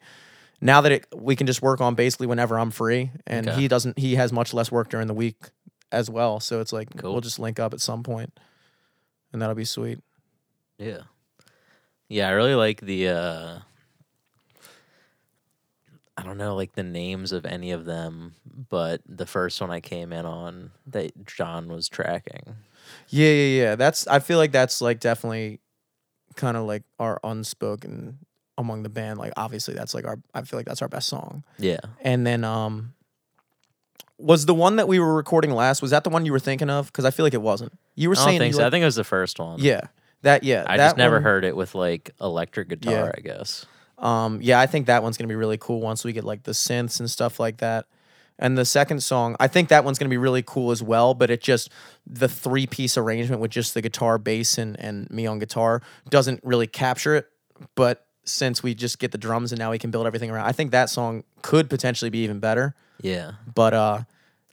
Speaker 2: now that it, we can just work on basically whenever I'm free, and
Speaker 1: Okay.
Speaker 2: he doesn't. He has much less work during the week as well. So it's like
Speaker 1: Cool.
Speaker 2: we'll just link up at some point, and that'll be sweet.
Speaker 1: Yeah. Yeah, I really like the uh I don't know like the names of any of them, but the first one I came in on that John was tracking.
Speaker 2: Yeah, yeah, yeah. That's I feel like that's like definitely kind of like our unspoken among the band. Like obviously that's like our I feel like that's our best song.
Speaker 1: Yeah.
Speaker 2: And then um was the one that we were recording last was that the one you were thinking of cuz I feel like it wasn't. You were
Speaker 1: I
Speaker 2: saying
Speaker 1: think so. I think it was the first one.
Speaker 2: Yeah. That yeah.
Speaker 1: I
Speaker 2: that
Speaker 1: just never
Speaker 2: one-
Speaker 1: heard it with like electric guitar,
Speaker 2: Yeah.
Speaker 1: I guess.
Speaker 2: Um, yeah, I think that one's gonna be really cool once we get like the synths and stuff like that. And the second song, I think that one's gonna be really cool as well. But it just the three piece arrangement with just the guitar, bass, and and me on guitar doesn't really capture it. But since we just get the drums and now we can build everything around, I think that song could potentially be even better.
Speaker 1: Yeah.
Speaker 2: But uh,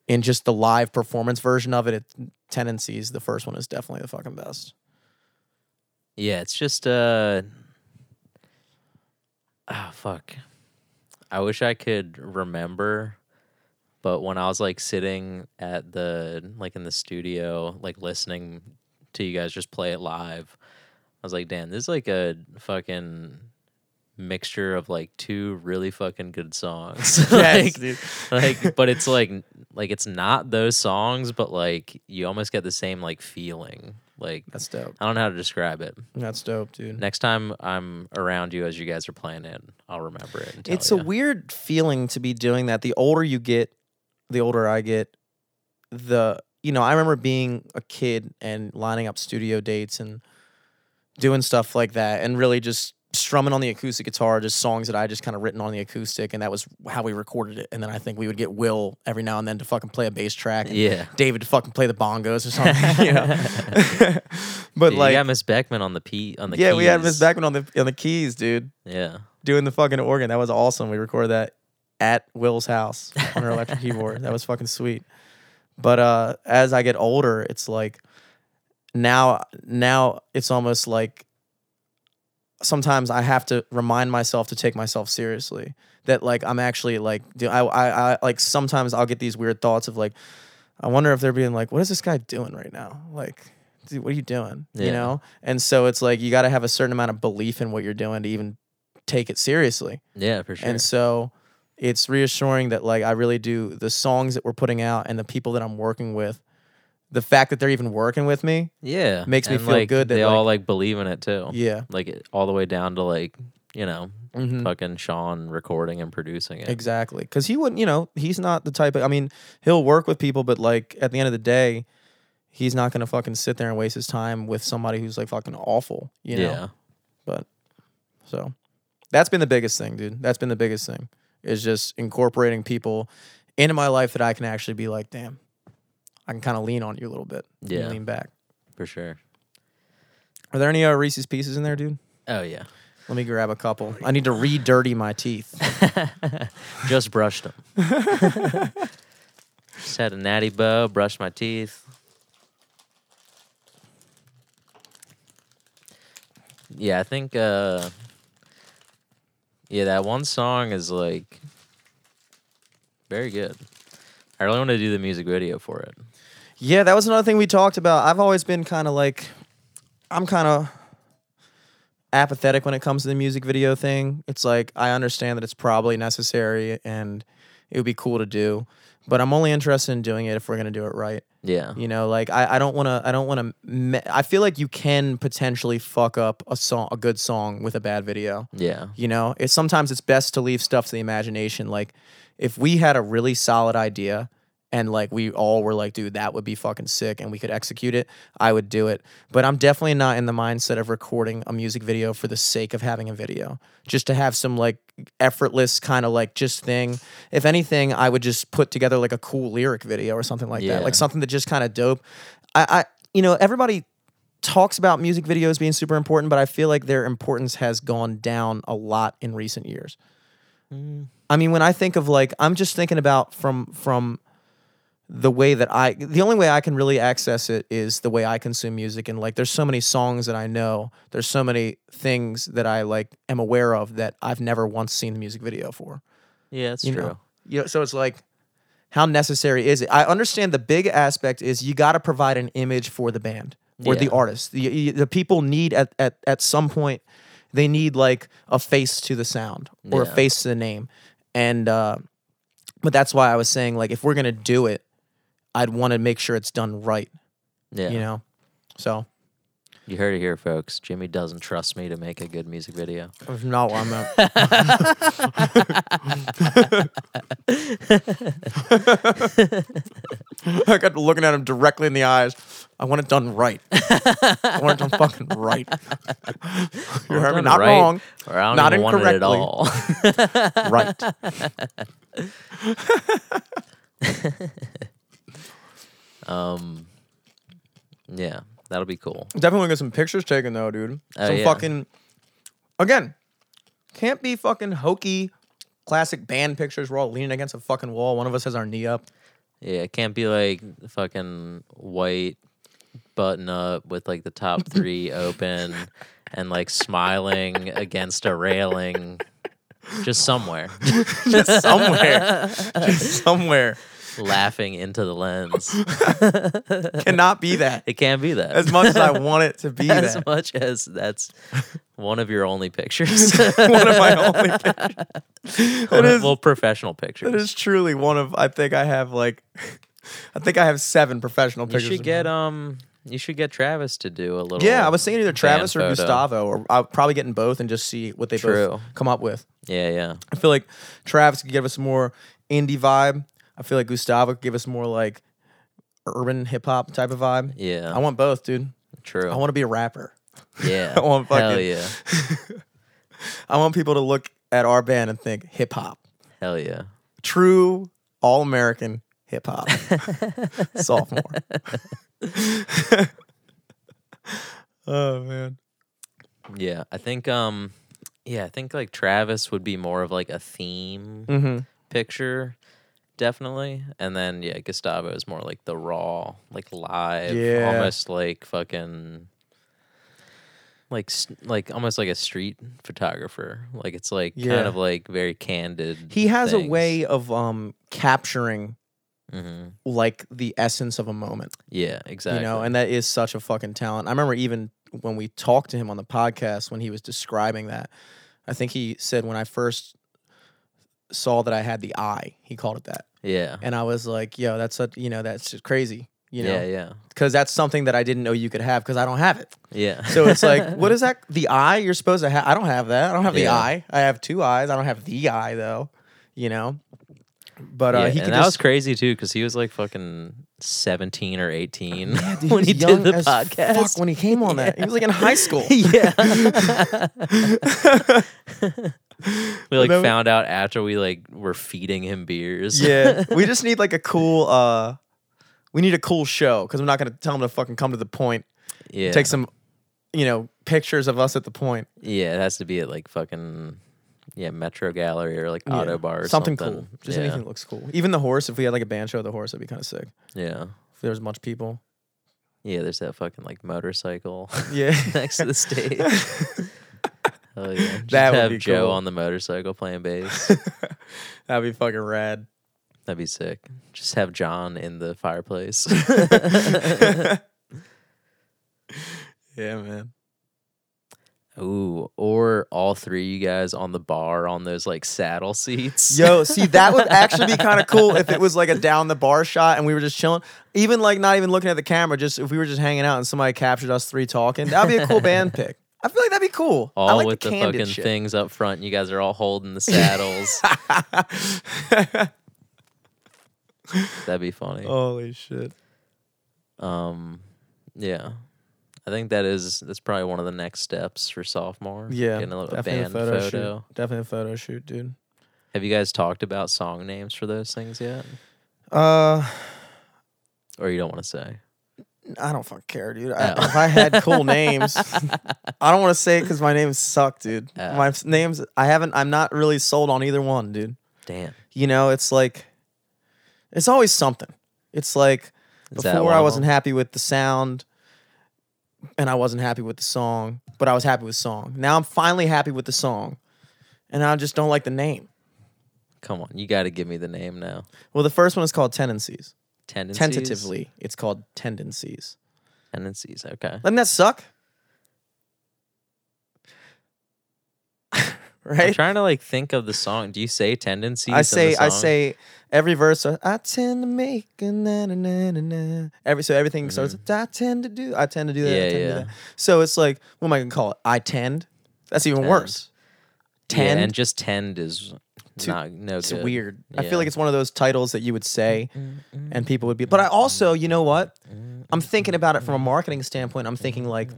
Speaker 2: in just the live performance version of it, it tendencies the first one is definitely the fucking best.
Speaker 1: Yeah, it's just uh Oh fuck. I wish I could remember but when I was like sitting at the like in the studio like listening to you guys just play it live, I was like, "Damn, this is like a fucking mixture of like two really fucking good songs." like,
Speaker 2: dude.
Speaker 1: like but it's like like it's not those songs, but like you almost get the same like feeling. Like
Speaker 2: That's dope.
Speaker 1: I don't know how to describe it.
Speaker 2: That's dope, dude.
Speaker 1: Next time I'm around you as you guys are playing it, I'll remember it.
Speaker 2: It's a weird feeling to be doing that. The older you get, the older I get, the you know, I remember being a kid and lining up studio dates and doing stuff like that and really just strumming on the acoustic guitar, just songs that I just kind of written on the acoustic and that was how we recorded it. And then I think we would get Will every now and then to fucking play a bass track and
Speaker 1: Yeah.
Speaker 2: David to fucking play the bongos or something, you know. but
Speaker 1: Yeah,
Speaker 2: like
Speaker 1: you got Miss Beckman on the P on the
Speaker 2: yeah, we had Miss. Beckman on the on the keys, dude
Speaker 1: Yeah.
Speaker 2: doing the fucking organ. That was awesome. We recorded that at Will's house on her electric keyboard. That was fucking sweet. But uh as I get older, it's like now now it's almost like sometimes I have to remind myself to take myself seriously. That like I'm actually like do I I, I like sometimes I'll get these weird thoughts of like I wonder if they're being like, what is this guy doing right now? Like, dude, what are you doing? You know? And so it's like you got to have a certain amount of belief in what you're doing to even take it seriously.
Speaker 1: Yeah, for sure.
Speaker 2: And so it's reassuring that like I really do the songs that we're putting out and the people that I'm working with, the fact that they're even working with me,
Speaker 1: yeah.
Speaker 2: makes me
Speaker 1: and,
Speaker 2: feel
Speaker 1: like,
Speaker 2: good that,
Speaker 1: they all
Speaker 2: like-
Speaker 1: like believe in it too.
Speaker 2: yeah,
Speaker 1: Like all the way down to like, you know,
Speaker 2: Mhm.
Speaker 1: fucking Sean recording and producing it.
Speaker 2: exactly. Because he wouldn't, you know, he's not the type of. I mean, he'll work with people, but like at the end of the day, he's not gonna fucking sit there and waste his time with somebody who's like fucking awful. You know.
Speaker 1: yeah.
Speaker 2: But so that's been the biggest thing, dude. That's been the biggest thing is just incorporating people into my life that I can actually be like, damn, I can kind of lean on you a little bit.
Speaker 1: Yeah.
Speaker 2: lean back.
Speaker 1: For sure.
Speaker 2: Are there any uh, Reese's Pieces in there, dude?
Speaker 1: Oh yeah.
Speaker 2: Let me grab a couple. I need to re-dirty my teeth.
Speaker 1: Just brushed them. Just had a Natty Boh, brushed my teeth. Yeah, I think uh yeah, that one song is like very good. I really want to do the music video for it.
Speaker 2: Yeah, that was another thing we talked about. I've always been kind of like, I'm kind of apathetic when it comes to the music video thing. It's like I understand that it's probably necessary and it would be cool to do, but I'm only interested in doing it if we're gonna do it right.
Speaker 1: Yeah.
Speaker 2: You know, like I, I don't want to. I don't want to. Me- I feel like you can potentially fuck up a song, a good song, with a bad video.
Speaker 1: Yeah.
Speaker 2: You know, it's sometimes it's best to leave stuff to the imagination. Like if we had a really solid idea and like we all were like, dude, that would be fucking sick, and we could execute it, I would do it. But I'm definitely not in the mindset of recording a music video for the sake of having a video, just to have some like effortless kind of like just thing. If anything, I would just put together like a cool lyric video or something like
Speaker 1: Yeah.
Speaker 2: that, like something that just kind of dope. I, I, you know, everybody talks about music videos being super important, but I feel like their importance has gone down a lot in recent years. Mm. I mean, when I think of like, I'm just thinking about from from the way that I, the only way I can really access it is the way I consume music, and like, there's so many songs that I know, there's so many things that I like am aware of that I've never once seen the music video for.
Speaker 1: Yeah, it's
Speaker 2: You
Speaker 1: true.
Speaker 2: know, you know, so it's like, how necessary is it? I understand the big aspect is you got to provide an image for the band or the artist. The, the people need at, at at some point they need like a face to the sound or a face to the name, and uh, but that's why I was saying like if we're gonna do it, I'd want to make sure it's done right.
Speaker 1: Yeah.
Speaker 2: You know, so
Speaker 1: You heard it here, folks. Jimmy doesn't trust me to make a good music video.
Speaker 2: that's not what I'm at. I got to looking at him directly in the eyes. I want it done right. I want it done fucking right. You heard me? Not
Speaker 1: right,
Speaker 2: wrong.
Speaker 1: I
Speaker 2: Not
Speaker 1: it at all.
Speaker 2: Right.
Speaker 1: Um, yeah, that'll be cool.
Speaker 2: Definitely get some pictures taken though, dude.
Speaker 1: Oh,
Speaker 2: some
Speaker 1: yeah.
Speaker 2: fucking again. Can't be fucking hokey classic band pictures. We're all leaning against a fucking wall. One of us has our knee up.
Speaker 1: Yeah, it can't be like fucking white button up with like the top three open and like smiling against a railing. Just somewhere,
Speaker 2: Just somewhere. Just somewhere.
Speaker 1: Laughing into the lens.
Speaker 2: Cannot be that.
Speaker 1: It can't be that.
Speaker 2: As much as I want it to be
Speaker 1: as
Speaker 2: that.
Speaker 1: much as that's one of your only pictures.
Speaker 2: One of my only pictures.
Speaker 1: well,
Speaker 2: is-
Speaker 1: well, professional pictures.
Speaker 2: It is truly one of I think I have like I think I have seven professional pictures.
Speaker 1: you
Speaker 2: should
Speaker 1: get um. You should get Travis to do a little.
Speaker 2: Yeah, I was thinking either Travis or
Speaker 1: photo.
Speaker 2: Gustavo, or I'll probably getting both and just see what they
Speaker 1: True.
Speaker 2: both come up with.
Speaker 1: Yeah, yeah.
Speaker 2: I feel like Travis could give us more indie vibe. I feel like Gustavo could give us more like urban hip hop type of vibe.
Speaker 1: Yeah,
Speaker 2: I want both, dude.
Speaker 1: true.
Speaker 2: I want to be a rapper.
Speaker 1: yeah,
Speaker 2: I want
Speaker 1: hell yeah,
Speaker 2: I want people to look at our band and think hip hop.
Speaker 1: hell yeah.
Speaker 2: True all American hip hop. Sophomore. oh man.
Speaker 1: Yeah, I think um yeah, I think like Travis would be more of like a theme
Speaker 2: Mm-hmm.
Speaker 1: picture definitely. And then yeah, Gustavo is more like the raw, like live,
Speaker 2: Yeah.
Speaker 1: almost like fucking like like almost like a street photographer. Like it's like
Speaker 2: Yeah.
Speaker 1: kind of like very candid.
Speaker 2: He has a way of um capturing
Speaker 1: hmm
Speaker 2: like the essence of a moment.
Speaker 1: Yeah, exactly.
Speaker 2: You know, and that is such a fucking talent. I remember even when we talked to him on the podcast when he was describing that. I think he said when I first saw that I had the eye, he called it that.
Speaker 1: yeah.
Speaker 2: And I was like, yo, that's a, you know, that's just crazy, you know,
Speaker 1: yeah, yeah.
Speaker 2: because that's something that I didn't know you could have because I don't have it.
Speaker 1: Yeah.
Speaker 2: So it's like, what is that? The eye you're supposed to have? I don't have that. I don't have the
Speaker 1: Yeah.
Speaker 2: eye. I have two eyes. I don't have the eye though, you know. But uh,
Speaker 1: yeah,
Speaker 2: he
Speaker 1: and that
Speaker 2: just,
Speaker 1: was crazy too because he was like fucking 17 or 18
Speaker 2: Yeah, dude,
Speaker 1: when
Speaker 2: he
Speaker 1: he did the podcast.
Speaker 2: Fuck, when he came on that, he was like in high school.
Speaker 1: yeah. we like found out after we like were feeding him beers.
Speaker 2: yeah, we just need like a cool. uh We need a cool show because I'm not gonna tell him to fucking come to the point.
Speaker 1: yeah.
Speaker 2: Take some, you know, pictures of us at the point.
Speaker 1: Yeah, it has to be at like fucking yeah Metro Gallery or like
Speaker 2: Yeah,
Speaker 1: Ottobar or
Speaker 2: something,
Speaker 1: something.
Speaker 2: cool. Just
Speaker 1: yeah.
Speaker 2: anything that looks cool. Even the horse. If we had like a band show, at the horse would be kind of sick.
Speaker 1: Yeah,
Speaker 2: If there was a bunch of people.
Speaker 1: yeah. There's that fucking like motorcycle
Speaker 2: Yeah.
Speaker 1: next to the stage. Oh yeah, just
Speaker 2: That would
Speaker 1: have
Speaker 2: be
Speaker 1: Joe
Speaker 2: cool.
Speaker 1: on the motorcycle playing bass.
Speaker 2: That'd be fucking rad.
Speaker 1: That'd be sick. Just have John in the fireplace.
Speaker 2: Yeah, man.
Speaker 1: Ooh, or all three of you guys on the bar on those like saddle seats.
Speaker 2: Yo, see, that would actually be kind of cool if it was like a down the bar shot and we were just chilling. Even like not even looking at the camera, just if we were just hanging out and somebody captured us three talking, that'd be a cool band pick. I feel like that'd be cool. I
Speaker 1: all
Speaker 2: like
Speaker 1: with the,
Speaker 2: candid
Speaker 1: fucking
Speaker 2: shit.
Speaker 1: things up front. You guys are all holding the saddles. That'd be funny.
Speaker 2: Holy shit.
Speaker 1: Um, yeah, I think that is that's probably one of the next steps for sophomore.
Speaker 2: Yeah.
Speaker 1: getting a, little, a
Speaker 2: definitely
Speaker 1: band
Speaker 2: photo,
Speaker 1: photo.
Speaker 2: shoot. Definitely a photo shoot, dude.
Speaker 1: Have you guys talked about song names for those things yet,
Speaker 2: Uh
Speaker 1: or you don't want to say?
Speaker 2: I don't fucking care, dude. I,
Speaker 1: Oh.
Speaker 2: if I had cool names, I don't want to say it because my names suck, dude.
Speaker 1: Oh.
Speaker 2: My names, I haven't. I'm not really sold on either one, dude.
Speaker 1: Damn.
Speaker 2: You know, it's like, it's always something. It's like
Speaker 1: Is
Speaker 2: before I wasn't happy with the sound, and I wasn't happy with the song, but I was happy with song. Now I'm finally happy with the song, and I just don't like the name.
Speaker 1: Come on, you got to give me the name now.
Speaker 2: Well, the first one is called Tendencies.
Speaker 1: Tendencies.
Speaker 2: Tentatively, it's called Tendencies.
Speaker 1: Tendencies. Okay.
Speaker 2: Doesn't that suck?
Speaker 1: I'm
Speaker 2: right?
Speaker 1: trying to like think of the song. Do you say tendencies?
Speaker 2: I say I say every verse. I tend to make a na na na na na. Every so everything starts. with, I tend to do. I tend to do that. I
Speaker 1: Mm-hmm. Yeah,
Speaker 2: to do
Speaker 1: yeah.
Speaker 2: that. So it's like what am I gonna call it? I tend. That's even
Speaker 1: Tend.
Speaker 2: worse. Tend.
Speaker 1: Yeah, and just tend is
Speaker 2: Too-
Speaker 1: not no
Speaker 2: it's
Speaker 1: good.
Speaker 2: weird. I
Speaker 1: Yeah.
Speaker 2: feel like it's one of those titles that you would say, mm, mm, mm, and people would be. But I also, you know what? I'm thinking about it from a marketing standpoint. I'm thinking like,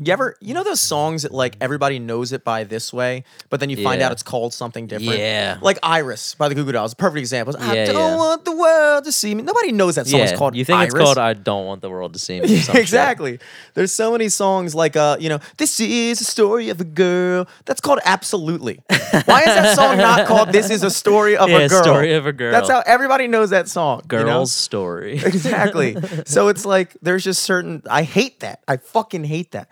Speaker 2: you ever, you know, those songs that like everybody knows it by this way, but then you find
Speaker 1: Yeah.
Speaker 2: out it's called something different.
Speaker 1: Yeah.
Speaker 2: Like Iris by the Goo Goo Dolls, perfect example. I
Speaker 1: Yeah,
Speaker 2: don't
Speaker 1: yeah.
Speaker 2: want the world to see me. Nobody knows that song's
Speaker 1: yeah,
Speaker 2: called
Speaker 1: you think
Speaker 2: Iris.
Speaker 1: it's called "I Don't Want the World to See Me"? or some shit.
Speaker 2: exactly. There's so many songs like uh, you know, this is a story of a girl. That's called Absolutely. Why is that song not called This is a story of
Speaker 1: Yeah,
Speaker 2: a girl?
Speaker 1: story of a girl.
Speaker 2: That's how everybody knows that song. you know?
Speaker 1: Girl's story.
Speaker 2: exactly. so it's like there's just certain I hate that. I fucking hate that.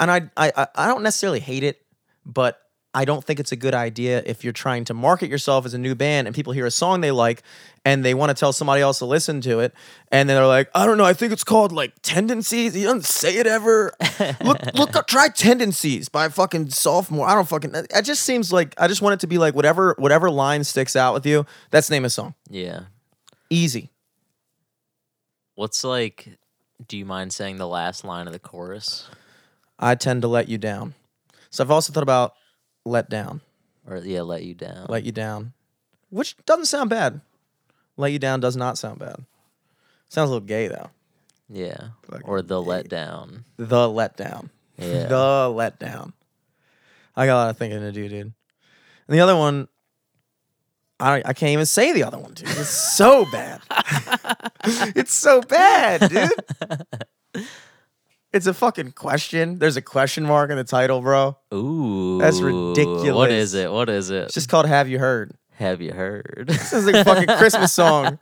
Speaker 2: And I I I- don't necessarily hate it, but I don't think it's a good idea if you're trying to market yourself as a new band and people hear a song they like and they want to tell somebody else to listen to it and then they're like, I don't know, I think it's called like Tendencies. He doesn't say it ever. look, look, up, try Tendencies by fucking sophomore. I don't fucking. It just seems like I just want it to be like whatever whatever line sticks out with you. That's name of the song.
Speaker 1: yeah.
Speaker 2: Easy.
Speaker 1: What's like? Do you mind saying the last line of the chorus?
Speaker 2: I tend to let you down. So I've also thought about let down,
Speaker 1: Or yeah, let you down.
Speaker 2: let you down, which doesn't sound bad. Let you down does not sound bad. Sounds a little gay though.
Speaker 1: yeah.
Speaker 2: Fucking
Speaker 1: Or the
Speaker 2: gay.
Speaker 1: let down.
Speaker 2: The letdown.
Speaker 1: Yeah.
Speaker 2: The letdown. I got a lot of thinking to do, dude. And the other one, I I can't even say the other one, dude. It's so bad. it's so bad, dude. It's a fucking question. There's a question mark in the title, bro.
Speaker 1: Ooh.
Speaker 2: That's ridiculous.
Speaker 1: What is it? What is it?
Speaker 2: It's just called Have You Heard?
Speaker 1: Have you heard?
Speaker 2: Sounds like a fucking Christmas song.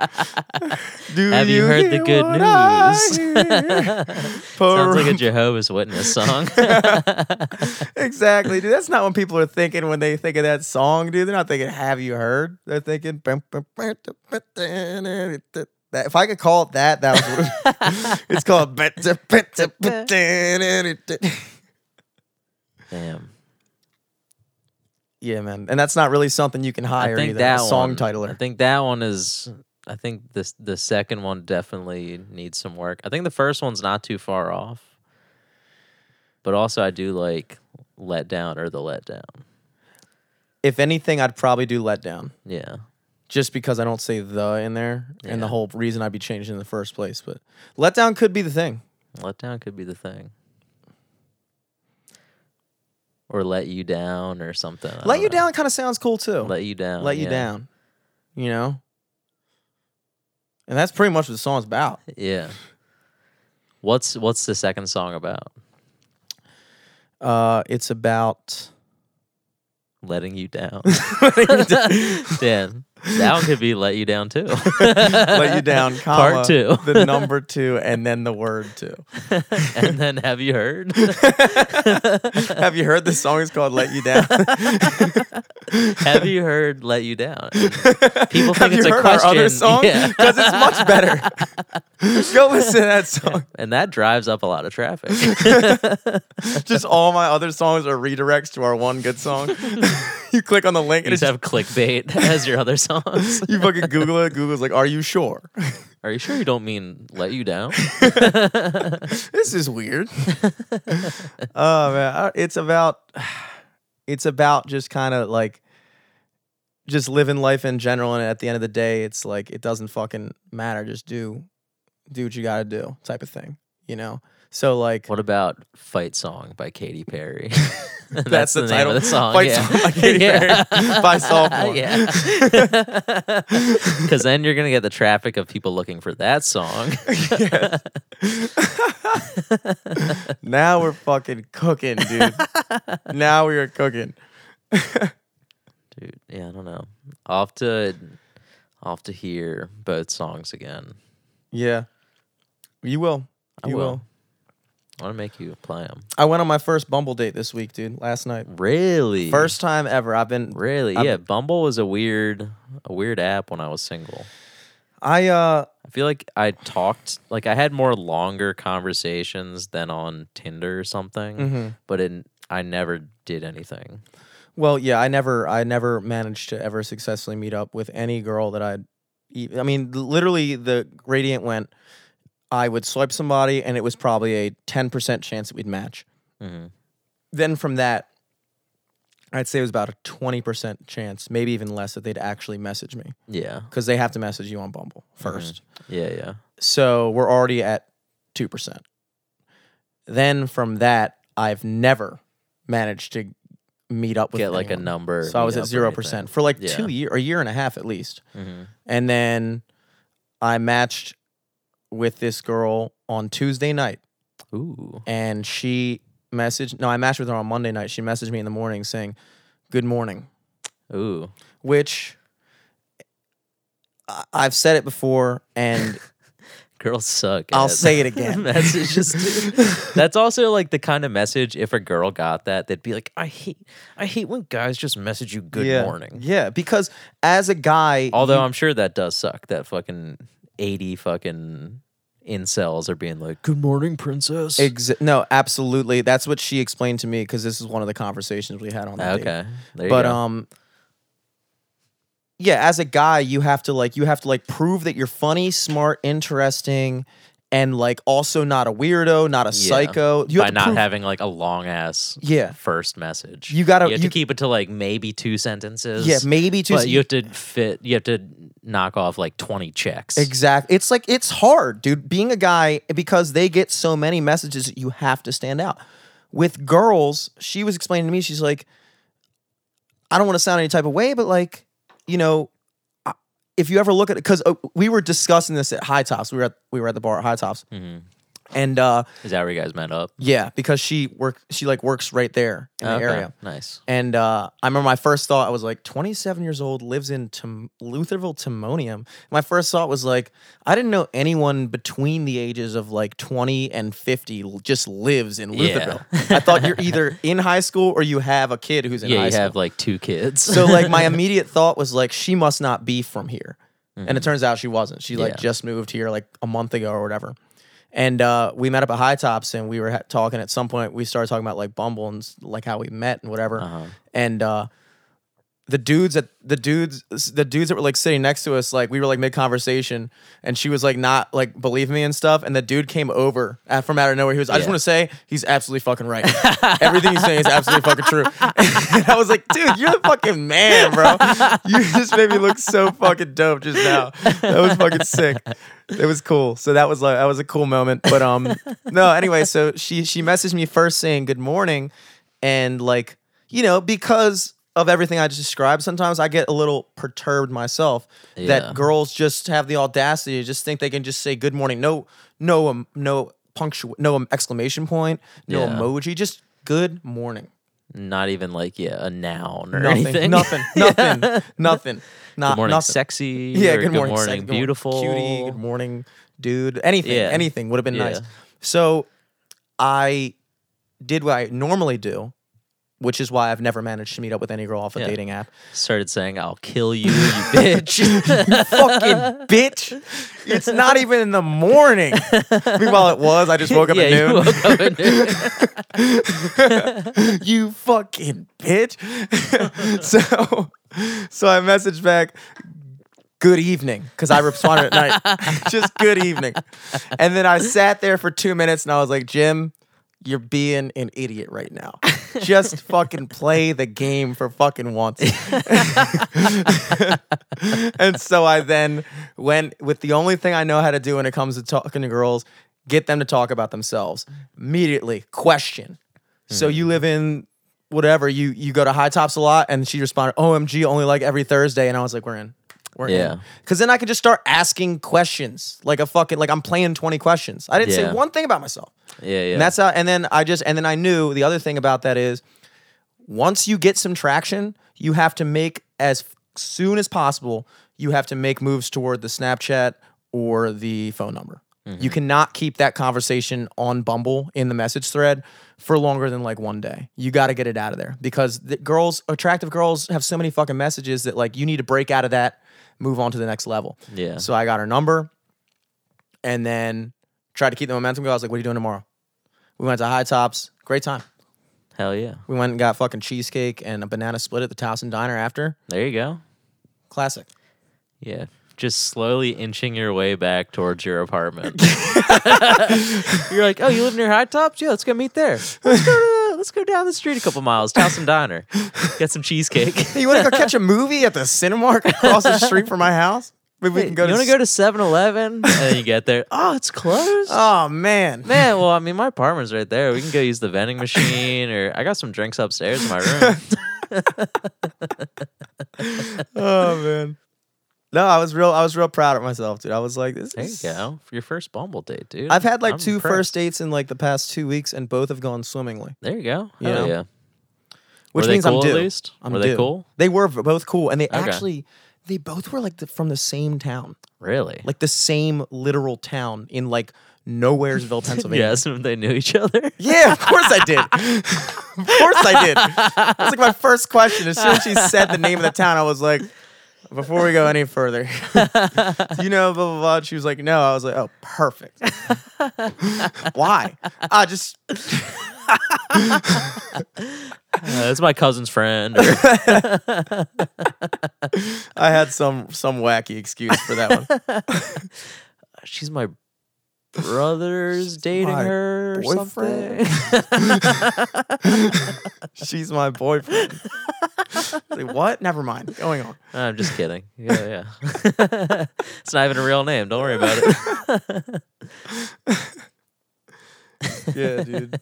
Speaker 2: Do
Speaker 1: Have you heard the good news? Sounds like a Jehovah's Witness song.
Speaker 2: exactly, dude. That's not what people are thinking when they think of that song, dude. They're not thinking "Have you heard?" They're thinking. That, if I could call it that, that was what it's called.
Speaker 1: Damn.
Speaker 2: yeah, man, and that's not really something you can
Speaker 1: I
Speaker 2: hire
Speaker 1: think
Speaker 2: either.
Speaker 1: that
Speaker 2: a song
Speaker 1: one,
Speaker 2: titler.
Speaker 1: I think that one is. I think this the second one definitely needs some work. I think the first one's not too far off, but also I do like let down or the let down.
Speaker 2: if anything, I'd probably do "Let Down."
Speaker 1: Yeah,
Speaker 2: just because I don't say the in there, and the
Speaker 1: Yeah.
Speaker 2: whole reason I'd be changing in the first place. But letdown could be the thing.
Speaker 1: let down could be the thing, or let you down or something. I
Speaker 2: Let
Speaker 1: don't
Speaker 2: you
Speaker 1: know.
Speaker 2: down kind of sounds cool too.
Speaker 1: Let you down.
Speaker 2: Let you
Speaker 1: yeah.
Speaker 2: down. You know? And that's pretty much what the song's about.
Speaker 1: Yeah. What's what's the second song about?
Speaker 2: Uh it's about
Speaker 1: Letting you down. Damn. That one could be let you down too.
Speaker 2: let you down, comma,
Speaker 1: Part two.
Speaker 2: the number two, and then the word two.
Speaker 1: and then have you heard?
Speaker 2: Have you heard the song is called Let You Down?
Speaker 1: have you heard let you down? People think
Speaker 2: Have
Speaker 1: it's
Speaker 2: you
Speaker 1: a
Speaker 2: heard
Speaker 1: question.
Speaker 2: our other song?
Speaker 1: Yeah.
Speaker 2: Because it's much better. Go listen to that song.
Speaker 1: And that drives up a lot of traffic.
Speaker 2: Just all my other songs are redirects to our one good song. You click on the link
Speaker 1: you
Speaker 2: and
Speaker 1: just
Speaker 2: it's
Speaker 1: have clickbait as your other songs.
Speaker 2: you fucking Google it. Google's like, "Are you sure?"
Speaker 1: Are you sure you don't mean let you down?
Speaker 2: this is weird. oh man, it's about it's about just kind of like just living life in general and at the end of the day it's like it doesn't fucking matter just do do what you got to do type of thing you know so like
Speaker 1: What about "Fight Song" by Katy Perry?
Speaker 2: That's the
Speaker 1: name
Speaker 2: title.
Speaker 1: of the song.
Speaker 2: Fight
Speaker 1: yeah.
Speaker 2: Song by Katy Perry by Sophomore.
Speaker 1: yeah. Because then you're gonna get the traffic of people looking for that song.
Speaker 2: now we're fucking cooking dude now we are cooking
Speaker 1: Dude, yeah, I don't know. I'll have to, I'll have to hear both songs again.
Speaker 2: yeah you will
Speaker 1: I
Speaker 2: you
Speaker 1: will.
Speaker 2: will.
Speaker 1: I want to make you apply them.
Speaker 2: I went on my first Bumble date this week, dude. Last night,
Speaker 1: Really?
Speaker 2: first time ever. I've been
Speaker 1: Really?
Speaker 2: I'm-
Speaker 1: yeah. Bumble was a weird, a weird app when I was single.
Speaker 2: I uh
Speaker 1: I feel like I talked, like I had more longer conversations than on Tinder or something,
Speaker 2: mhm.
Speaker 1: but it, I never did anything.
Speaker 2: well, yeah, I never I never managed to ever successfully meet up with any girl that I'd e- I mean, literally the gradient went I would swipe somebody and it was probably a 10% chance that we'd match.
Speaker 1: hmm
Speaker 2: Then from that I'd say it was about a 20% chance, maybe even less that they'd actually message me
Speaker 1: Yeah.
Speaker 2: cuz they have to message you on Bumble 1st
Speaker 1: Yeah. Yeah.
Speaker 2: So we're already at 2%. Then from that, I've never managed to meet up with
Speaker 1: Get like a number.
Speaker 2: So I was at 0% for like
Speaker 1: Yeah.
Speaker 2: two year, a year and a half at least.
Speaker 1: hmm
Speaker 2: And then I matched with this girl on Tuesday night
Speaker 1: Ooh.
Speaker 2: and she messaged, no, I matched with her on Monday night. She messaged me in the morning saying, good morning,
Speaker 1: Ooh.
Speaker 2: which I- I've said it before and
Speaker 1: Girls suck.
Speaker 2: I'll
Speaker 1: at
Speaker 2: say it again.
Speaker 1: messages. That's also like the kind of message. If a girl got that, they'd be like, "I hate, I hate when guys just message you good
Speaker 2: yeah.
Speaker 1: morning."
Speaker 2: Yeah, because as a guy,
Speaker 1: Although I'm sure that does suck. That fucking eighty fucking incels are being like, "Good morning, princess."
Speaker 2: No, absolutely. That's what she explained to me because this is one of the conversations we had on the date.
Speaker 1: okay,
Speaker 2: But
Speaker 1: go.
Speaker 2: um yeah, as a guy, you have to like you have to like prove that you're funny, smart, interesting, and like also not a weirdo, not a
Speaker 1: Yeah.
Speaker 2: psycho. You
Speaker 1: by not
Speaker 2: prove-
Speaker 1: having like a long ass
Speaker 2: Yeah.
Speaker 1: first message,
Speaker 2: You gotta-
Speaker 1: you have
Speaker 2: you-
Speaker 1: to keep it to like maybe two sentences.
Speaker 2: Yeah, maybe two
Speaker 1: But you have to fit. You have to knock off like twenty checks.
Speaker 2: Exactly. It's like it's hard, dude. Being a guy because they get so many messages, you have to stand out. With girls, she was explaining to me, she's like, I don't want to sound any type of way, but like, you know, if you ever look at it, because we were discussing this at High Tops. We were at we were at the bar at High Tops,
Speaker 1: Mhm.
Speaker 2: And uh,
Speaker 1: Is that where you guys met up?
Speaker 2: yeah, because she work she like works right there in the
Speaker 1: Okay,
Speaker 2: area.
Speaker 1: Nice.
Speaker 2: And uh, I remember my first thought, I was like, 27 years old, lives in Tim- Lutherville, Timonium. My first thought was like, I didn't know anyone between the ages of like 20 and 50 l- just lives in
Speaker 1: Yeah.
Speaker 2: Lutherville. I thought you're either in high school or you have a kid who's in
Speaker 1: yeah,
Speaker 2: high
Speaker 1: you
Speaker 2: school.
Speaker 1: have like two kids.
Speaker 2: so like my immediate thought was like, she must not be from here. And it turns out she wasn't. She like
Speaker 1: Mm-hmm. Yeah.
Speaker 2: just moved here like a month ago or whatever. And uh, we met up at High Tops, and we were ha- talking. At some point, we started talking about like Bumble and like how we met and whatever
Speaker 1: Uh-huh.
Speaker 2: and uh the dudes at the dudes the dudes that were like sitting next to us like we were like mid conversation and she was like not like believing me and stuff and the dude came over uh, from out of nowhere. He was I just
Speaker 1: Yeah.
Speaker 2: want to say he's absolutely fucking right. Everything he's saying is absolutely fucking true. And I was like dude you're the fucking man bro. You just made me look so fucking dope just now. That was fucking sick. It was cool. So that was like that was a cool moment. But um no anyway so she she messaged me first saying good morning and like you know because of everything i just described sometimes i get a little perturbed myself
Speaker 1: Yeah.
Speaker 2: that girls just have the audacity to just think they can just say good morning no no um, no punctual no um, exclamation point no
Speaker 1: Yeah.
Speaker 2: emoji just good morning
Speaker 1: Not even like yeah a noun or
Speaker 2: nothing
Speaker 1: anything.
Speaker 2: nothing nothing nothing not
Speaker 1: Good morning,
Speaker 2: nothing.
Speaker 1: sexy.
Speaker 2: yeah good morning
Speaker 1: Good morning,
Speaker 2: good morning,
Speaker 1: beautiful.
Speaker 2: cutie good morning dude anything
Speaker 1: Yeah.
Speaker 2: anything would have been nice so i did what i normally do which is why i've never managed to meet up with any girl off a
Speaker 1: Yeah.
Speaker 2: dating app
Speaker 1: Started saying, "I'll kill you, you bitch."
Speaker 2: You fucking bitch. It's not even in the morning. Meanwhile, it was. I just woke up
Speaker 1: yeah,
Speaker 2: at noon. You,
Speaker 1: woke up at noon.
Speaker 2: fucking bitch. so, so I messaged back, "Good evening," because I responded at night, just "Good evening," and then I sat there for two minutes and I was like, "Jim." You're being an idiot right now. Just fucking play the game for fucking once. and so I then went with the only thing I know how to do when it comes to talking to girls, get them to talk about themselves. Immediately, question. So hmm. you live in whatever, you you go to High Tops a lot, and she responded, OMG, only like every Thursday. And I was like, We're in. We're
Speaker 1: Yeah.
Speaker 2: in. Cause then I could just start asking questions. Like a fucking like I'm playing 20 questions. I didn't
Speaker 1: Yeah.
Speaker 2: say one thing about myself.
Speaker 1: Yeah, yeah.
Speaker 2: And that's how and then I just and then I knew the other thing about that is once you get some traction, you have to make as soon as possible, you have to make moves toward the Snapchat or the phone number. You mm-hmm. cannot keep that conversation on Bumble in the message thread for longer than like one day. You got to get it out of there because the girls, attractive girls, have so many fucking messages that like you need to break out of that, move on to the next level.
Speaker 1: Yeah.
Speaker 2: So I got her number, and then tried to keep the momentum going. I was like, "What are you doing tomorrow?" We went to High Tops. Great time.
Speaker 1: Hell yeah.
Speaker 2: We went and got fucking cheesecake and a banana split at the Towson Diner after.
Speaker 1: There you go.
Speaker 2: Classic.
Speaker 1: Yeah. Just slowly inching your way back towards your apartment. You're like, oh, you live near High Tops? Yeah, let's go meet there. Let's go, to, let's go down the street a couple miles, Towson Diner, get some cheesecake.
Speaker 2: Hey, you want to go catch a movie at the Cinemark across the street from my house? Maybe we can go
Speaker 1: you
Speaker 2: to.
Speaker 1: want to go to 7 Eleven? And then you get there. Oh, it's closed?
Speaker 2: Oh man,
Speaker 1: Man, well, I mean, my apartment's right there. We can go use the vending machine, or I got some drinks upstairs in my room.
Speaker 2: oh man. No, I was real. I was real proud of myself, dude. I was like, "This
Speaker 1: There you
Speaker 2: is."
Speaker 1: go. For your first Bumble date, dude.
Speaker 2: I've had like
Speaker 1: I'm
Speaker 2: two
Speaker 1: impressed.
Speaker 2: first dates in like the past two weeks, and both have gone swimmingly.
Speaker 1: There you go.
Speaker 2: You
Speaker 1: Hell
Speaker 2: know?
Speaker 1: yeah.
Speaker 2: Which
Speaker 1: they
Speaker 2: means
Speaker 1: cool
Speaker 2: I'm due.
Speaker 1: at least?
Speaker 2: I'm
Speaker 1: Were they
Speaker 2: due.
Speaker 1: cool?
Speaker 2: They were both cool, and they
Speaker 1: Okay.
Speaker 2: actually, they both were like the, from the same town,
Speaker 1: Really?
Speaker 2: like the same literal town in like Nowheresville, Pennsylvania.
Speaker 1: yes, they knew each other.
Speaker 2: Yeah, of course I did. of course I did. That's like my first question. As soon as she said the name of the town, I was like, before we go any further, you know blah blah blah? She was like, no. I was like, oh, perfect. Why? I just
Speaker 1: Uh, it's my cousin's friend. or-
Speaker 2: I had some some wacky excuse for that one.
Speaker 1: She's my brother's dating
Speaker 2: my
Speaker 1: her or
Speaker 2: boyfriend.
Speaker 1: something.
Speaker 2: She's my boyfriend. Like, what? Never mind. Going on.
Speaker 1: I'm just kidding. Yeah, yeah. it's not even a real name. Don't worry about it.
Speaker 2: Yeah, dude.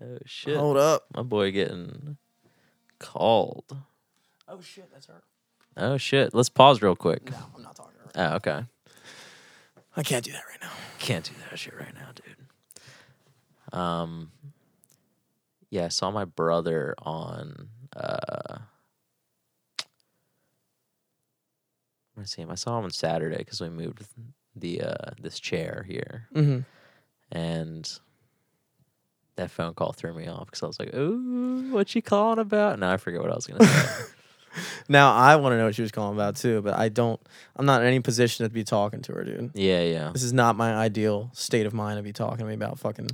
Speaker 1: Oh shit.
Speaker 2: Hold up.
Speaker 1: My boy getting called.
Speaker 2: Oh shit, that's her.
Speaker 1: Oh shit. Let's pause real quick.
Speaker 2: No, I'm not talking to her.
Speaker 1: Oh, okay.
Speaker 2: I can't do that right now.
Speaker 1: Can't do that shit right now, dude. Um Yeah, I saw my brother on uh I see him. I saw him on Saturday because we moved the uh this chair here.
Speaker 2: Mm-hmm.
Speaker 1: and that phone call threw me off because I was like, "Ooh, what you calling about?" No, I forget what I was gonna say.
Speaker 2: Now I want to know what she was calling about too, but I don't. I'm not in any position to be talking to her, dude.
Speaker 1: yeah, yeah.
Speaker 2: This is not my ideal state of mind to be talking to me about fucking.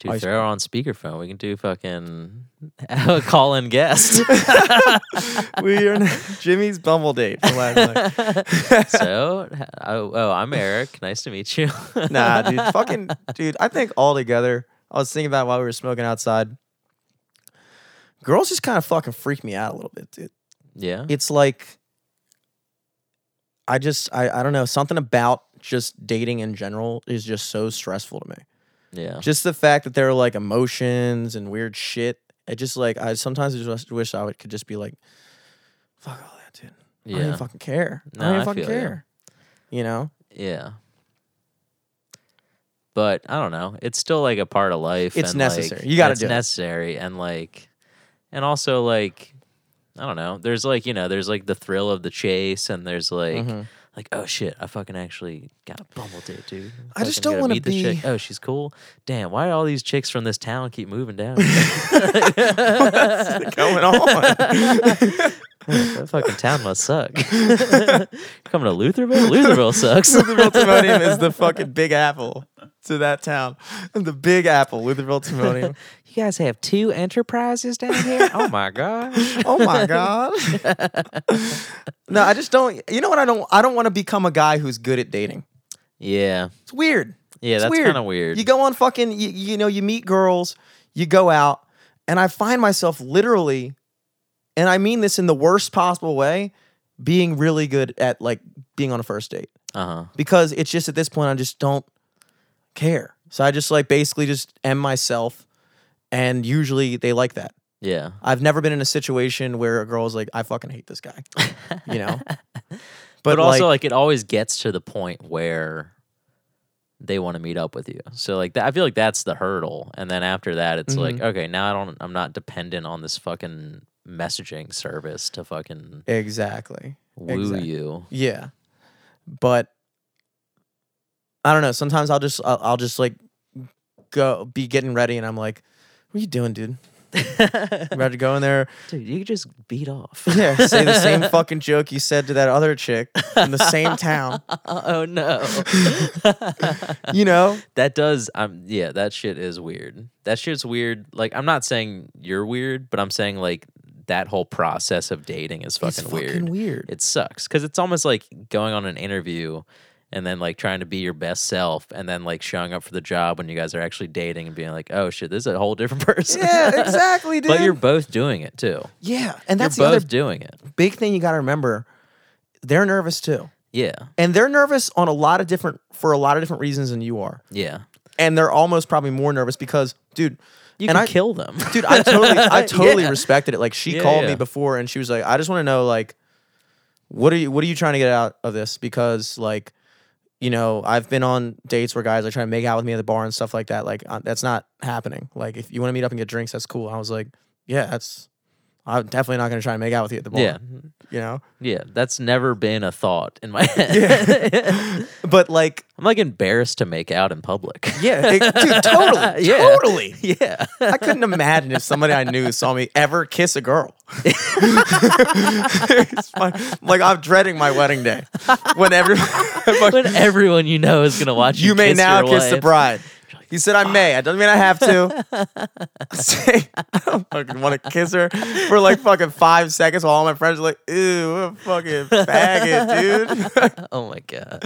Speaker 1: Dude,
Speaker 2: Ice
Speaker 1: throw her on speakerphone. We can do fucking a call in guest.
Speaker 2: we are Jimmy's Bumble date from last night.
Speaker 1: so, oh, oh, I'm Eric. Nice to meet you.
Speaker 2: nah, dude, fucking dude. I think all together, I was thinking about while we were smoking outside. Girls just kind of fucking freak me out a little bit, dude.
Speaker 1: Yeah,
Speaker 2: It's like I just I I don't know something about just dating in general is just so stressful to me.
Speaker 1: yeah,
Speaker 2: Just the fact that there are like emotions and weird shit. It just like I sometimes just wish I would could just be like, fuck all that, dude. I don't
Speaker 1: yeah,
Speaker 2: even fucking care. I don't even
Speaker 1: I
Speaker 2: fucking care. You know?
Speaker 1: yeah. But I don't know. It's still like a part of life.
Speaker 2: It's
Speaker 1: and, like,
Speaker 2: necessary. You gotta
Speaker 1: it's
Speaker 2: do it.
Speaker 1: necessary, and like, and also like, I don't know. There's like you know, there's like the thrill of the chase, and there's like,
Speaker 2: Mhm.
Speaker 1: like oh shit, I fucking actually got a bumble date, dude.
Speaker 2: I just don't wanna
Speaker 1: meet this chick.
Speaker 2: be-
Speaker 1: Oh, she's cool. Damn, why do all these chicks from this town keep moving down?
Speaker 2: What's going on?
Speaker 1: that fucking town must suck. Coming to Lutherville? Lutherville sucks.
Speaker 2: Lutherville Timonium is the fucking big apple to that town. The big apple, Lutherville Timonium.
Speaker 1: You guys have two enterprises down here? Oh my god.
Speaker 2: Oh my god. no, I just don't. You know what? I don't. I don't want to become a guy who's good at dating.
Speaker 1: Yeah.
Speaker 2: It's weird.
Speaker 1: Yeah,
Speaker 2: It's
Speaker 1: that's kind of weird.
Speaker 2: You go on fucking, you, you know, you meet girls, you go out, and I find myself literally, and I mean this in the worst possible way, being really good at like being on a first date
Speaker 1: uh huh.
Speaker 2: because it's just at this point I just don't care. So I just like basically just am myself, and usually they like that.
Speaker 1: Yeah.
Speaker 2: I've never been in a situation where a girl's like, I fucking hate this guy, you know.
Speaker 1: But, also, like, it always gets to the point where they want to meet up with you. So like that, I feel like that's the hurdle, and then after that, it's like
Speaker 2: Mhm.
Speaker 1: okay, now I don't, I'm not dependent on this fucking messaging service to fucking
Speaker 2: exactly.
Speaker 1: woo
Speaker 2: Exactly.
Speaker 1: you.
Speaker 2: Yeah, but I don't know. Sometimes I'll just I'll, I'll just like go be getting ready, and I'm like, "What are you doing, dude? About to go in there,
Speaker 1: Dude, you could just beat off.
Speaker 2: yeah, say the same fucking joke you said to that other chick in the same town,
Speaker 1: oh no.
Speaker 2: you know?
Speaker 1: that does I'm yeah, that shit is weird. That shit's weird. Like I'm not saying you're weird, but I'm saying like that whole process of dating is fucking,
Speaker 2: it's
Speaker 1: weird.
Speaker 2: fucking weird.
Speaker 1: It sucks cuz it's almost like going on an interview and then like trying to be your best self and then like showing up for the job when you guys are actually dating and being like, "Oh shit, this is a whole different person."
Speaker 2: yeah, exactly, dude.
Speaker 1: but you're both doing it too.
Speaker 2: yeah, and that's
Speaker 1: you're both doing it.
Speaker 2: big thing you got to remember. They're nervous too.
Speaker 1: Yeah.
Speaker 2: And they're nervous on a lot of different for a lot of different reasons than you are.
Speaker 1: Yeah.
Speaker 2: And they're almost probably more nervous because, dude,
Speaker 1: You
Speaker 2: And
Speaker 1: can
Speaker 2: I-
Speaker 1: kill them.
Speaker 2: dude, I totally I totally
Speaker 1: Yeah.
Speaker 2: respected it. Like she
Speaker 1: Yeah,
Speaker 2: called
Speaker 1: yeah.
Speaker 2: me before and she was like, I just want to know like what are you what are you trying to get out of this? Because like you know, I've been on dates where guys are trying to make out with me at the bar and stuff like that. Like uh, that's not happening. Like if you want to meet up and get drinks, that's cool. I was like, yeah, that's I'm definitely not going to try and make out with you at the bar.
Speaker 1: yeah.
Speaker 2: you know.
Speaker 1: Yeah, that's never been a thought in my head.
Speaker 2: But like,
Speaker 1: I'm like embarrassed to make out in public.
Speaker 2: yeah, it- dude, totally,
Speaker 1: Yeah.
Speaker 2: totally.
Speaker 1: yeah.
Speaker 2: I couldn't imagine if somebody I knew saw me ever kiss a girl. My- like I'm dreading my wedding day when every
Speaker 1: when everyone you know is gonna watch you,
Speaker 2: you may
Speaker 1: kiss
Speaker 2: now
Speaker 1: your
Speaker 2: kiss the bride. He said I may. It doesn't mean I have to. Say, I don't fucking want to kiss her for like fucking five seconds while all my friends are like, ew, what a fucking faggot, dude.
Speaker 1: Oh my god,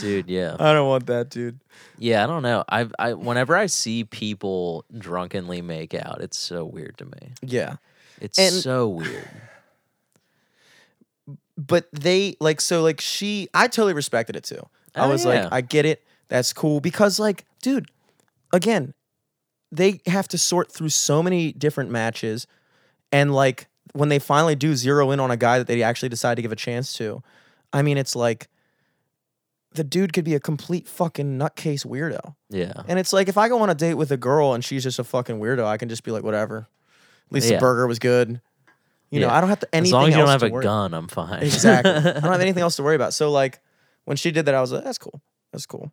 Speaker 1: dude. Yeah,
Speaker 2: I don't want that, dude.
Speaker 1: yeah. I don't know. I, I, whenever I see people drunkenly make out, it's so weird to me.
Speaker 2: Yeah.
Speaker 1: It's
Speaker 2: And-
Speaker 1: so weird.
Speaker 2: but they like so like she I totally respected it too. I
Speaker 1: Oh,
Speaker 2: was
Speaker 1: yeah.
Speaker 2: like, I get it. That's cool because like, dude, again, they have to sort through so many different matches and like when they finally do zero in on a guy that they actually decide to give a chance to, I mean it's like the dude could be a complete fucking nutcase weirdo.
Speaker 1: Yeah,
Speaker 2: And it's like if I go on a date with a girl and she's just a fucking weirdo, I can just be like, whatever. At least
Speaker 1: Yeah.
Speaker 2: the burger was good. You know,
Speaker 1: Yeah.
Speaker 2: I don't have to anything.
Speaker 1: as long as you don't
Speaker 2: else
Speaker 1: have
Speaker 2: to
Speaker 1: a
Speaker 2: worry-
Speaker 1: gun, I'm fine.
Speaker 2: Exactly. I don't have anything else to worry about. So like when she did that, I was like, that's cool. That's cool.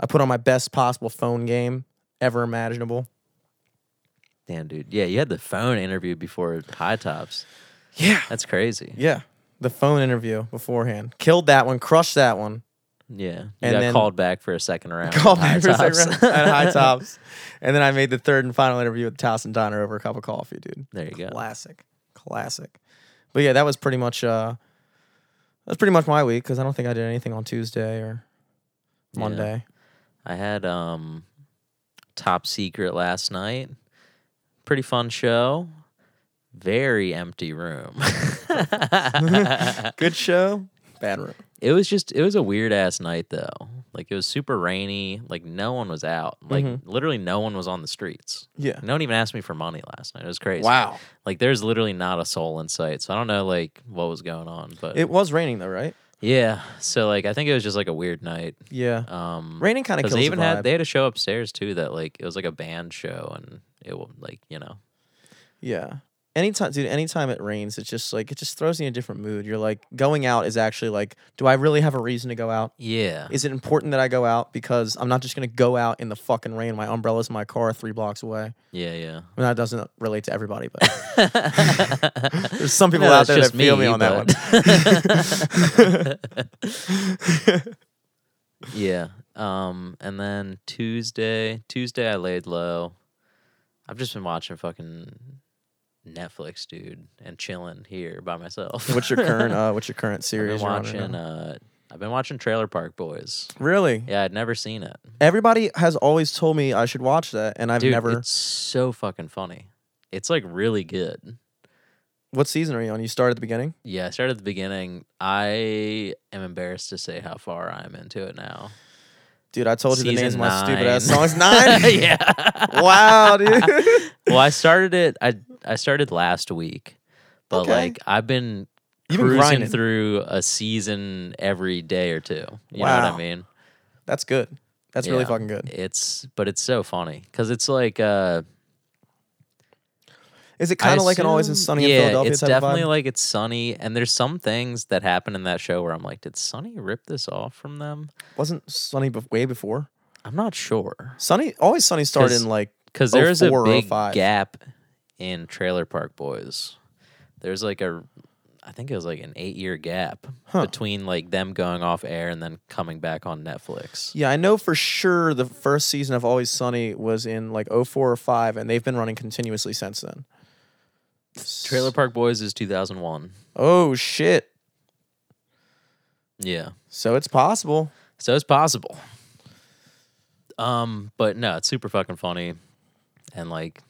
Speaker 2: I put on my best possible phone game ever imaginable.
Speaker 1: Damn, dude. Yeah, you had the phone interview before High Tops.
Speaker 2: Yeah.
Speaker 1: That's crazy.
Speaker 2: Yeah. The phone interview beforehand. Killed that one, crushed that one.
Speaker 1: Yeah, you
Speaker 2: And
Speaker 1: got
Speaker 2: then-
Speaker 1: called back for a second round.
Speaker 2: Called back for a second round at high tops. And then I made the third and final interview with Towson Diner over a cup of coffee, dude.
Speaker 1: there you go.
Speaker 2: Classic. Classic. But yeah, that was pretty much uh that was pretty much my week because I don't think I did anything on Tuesday or
Speaker 1: Yeah.
Speaker 2: Monday.
Speaker 1: I had um Top Secret last night. Pretty fun show. Very empty room.
Speaker 2: Good show. Bad room.
Speaker 1: it was just it was a weird ass night though. Like it was super rainy. Like no one was out. Like
Speaker 2: Mhm.
Speaker 1: literally no one was on the streets.
Speaker 2: Yeah.
Speaker 1: No one even asked me for money last night. It was crazy.
Speaker 2: Wow.
Speaker 1: Like there's literally not a soul in sight. So I don't know like what was going on. But
Speaker 2: It was raining though, right?
Speaker 1: Yeah. So like I think it was just like a weird night.
Speaker 2: Yeah.
Speaker 1: Um
Speaker 2: Raining kind of kills
Speaker 1: they even
Speaker 2: the
Speaker 1: had they had a show upstairs too that like it was like a band show and it will like you know
Speaker 2: yeah. Anytime, dude. Anytime it rains, it's just like it just throws you in a different mood. You're like going out is actually like, do I really have a reason to go out?
Speaker 1: yeah
Speaker 2: Is it important that I go out because I'm not just gonna go out in the fucking rain? My umbrella's in my car three blocks away.
Speaker 1: yeah yeah.
Speaker 2: I mean, that doesn't relate to everybody, but there's some people
Speaker 1: No,
Speaker 2: out there that
Speaker 1: just
Speaker 2: feel me, on that one.
Speaker 1: one. yeah. Um, and then Tuesday, Tuesday I laid low. I've just been watching fucking Netflix, dude, and chilling here by myself.
Speaker 2: what's your current? Uh, what's your current
Speaker 1: I've
Speaker 2: series? you're
Speaker 1: watching uh, I've been watching Trailer Park Boys.
Speaker 2: Really?
Speaker 1: Yeah, I'd never seen it.
Speaker 2: Everybody has always told me I should watch that, and I've
Speaker 1: Dude,
Speaker 2: never.
Speaker 1: it's so fucking funny. It's like really good.
Speaker 2: What season are you on? You started at the beginning.
Speaker 1: Yeah, I started at the beginning. I am embarrassed to say how far I'm into it now.
Speaker 2: Dude, I told you the names of my stupid ass songs. Nine.
Speaker 1: yeah.
Speaker 2: wow, dude.
Speaker 1: well, I started it. I I started last week, but
Speaker 2: Okay.
Speaker 1: like I've been
Speaker 2: You've been
Speaker 1: cruising
Speaker 2: grinding.
Speaker 1: through a season every day or two. You know what
Speaker 2: Wow.
Speaker 1: I mean?
Speaker 2: That's good. That's really fucking good.
Speaker 1: It's but it's so funny because it's like uh,
Speaker 2: Is it kind of like an Always in
Speaker 1: assume-
Speaker 2: Sunny in
Speaker 1: yeah,
Speaker 2: Philadelphia
Speaker 1: it's definitely like it's sunny, and there's some things that happen in that show where I'm like, did Sunny rip this off from them?
Speaker 2: Wasn't Sunny bef- way before?
Speaker 1: I'm not sure
Speaker 2: Sunny, Always Sunny started in like
Speaker 1: because there's a
Speaker 2: 04
Speaker 1: big
Speaker 2: 05.
Speaker 1: gap in Trailer Park Boys. There's like a, I think it was like an eight year gap
Speaker 2: Huh.
Speaker 1: between like them going off air and then coming back on Netflix.
Speaker 2: Yeah, I know for sure the first season of Always Sunny was in like 04 or 5, and they've been running continuously since then.
Speaker 1: Trailer Park Boys is 2001.
Speaker 2: Oh, shit.
Speaker 1: Yeah.
Speaker 2: So it's possible.
Speaker 1: So it's possible. Um, but no, it's super fucking funny, and like,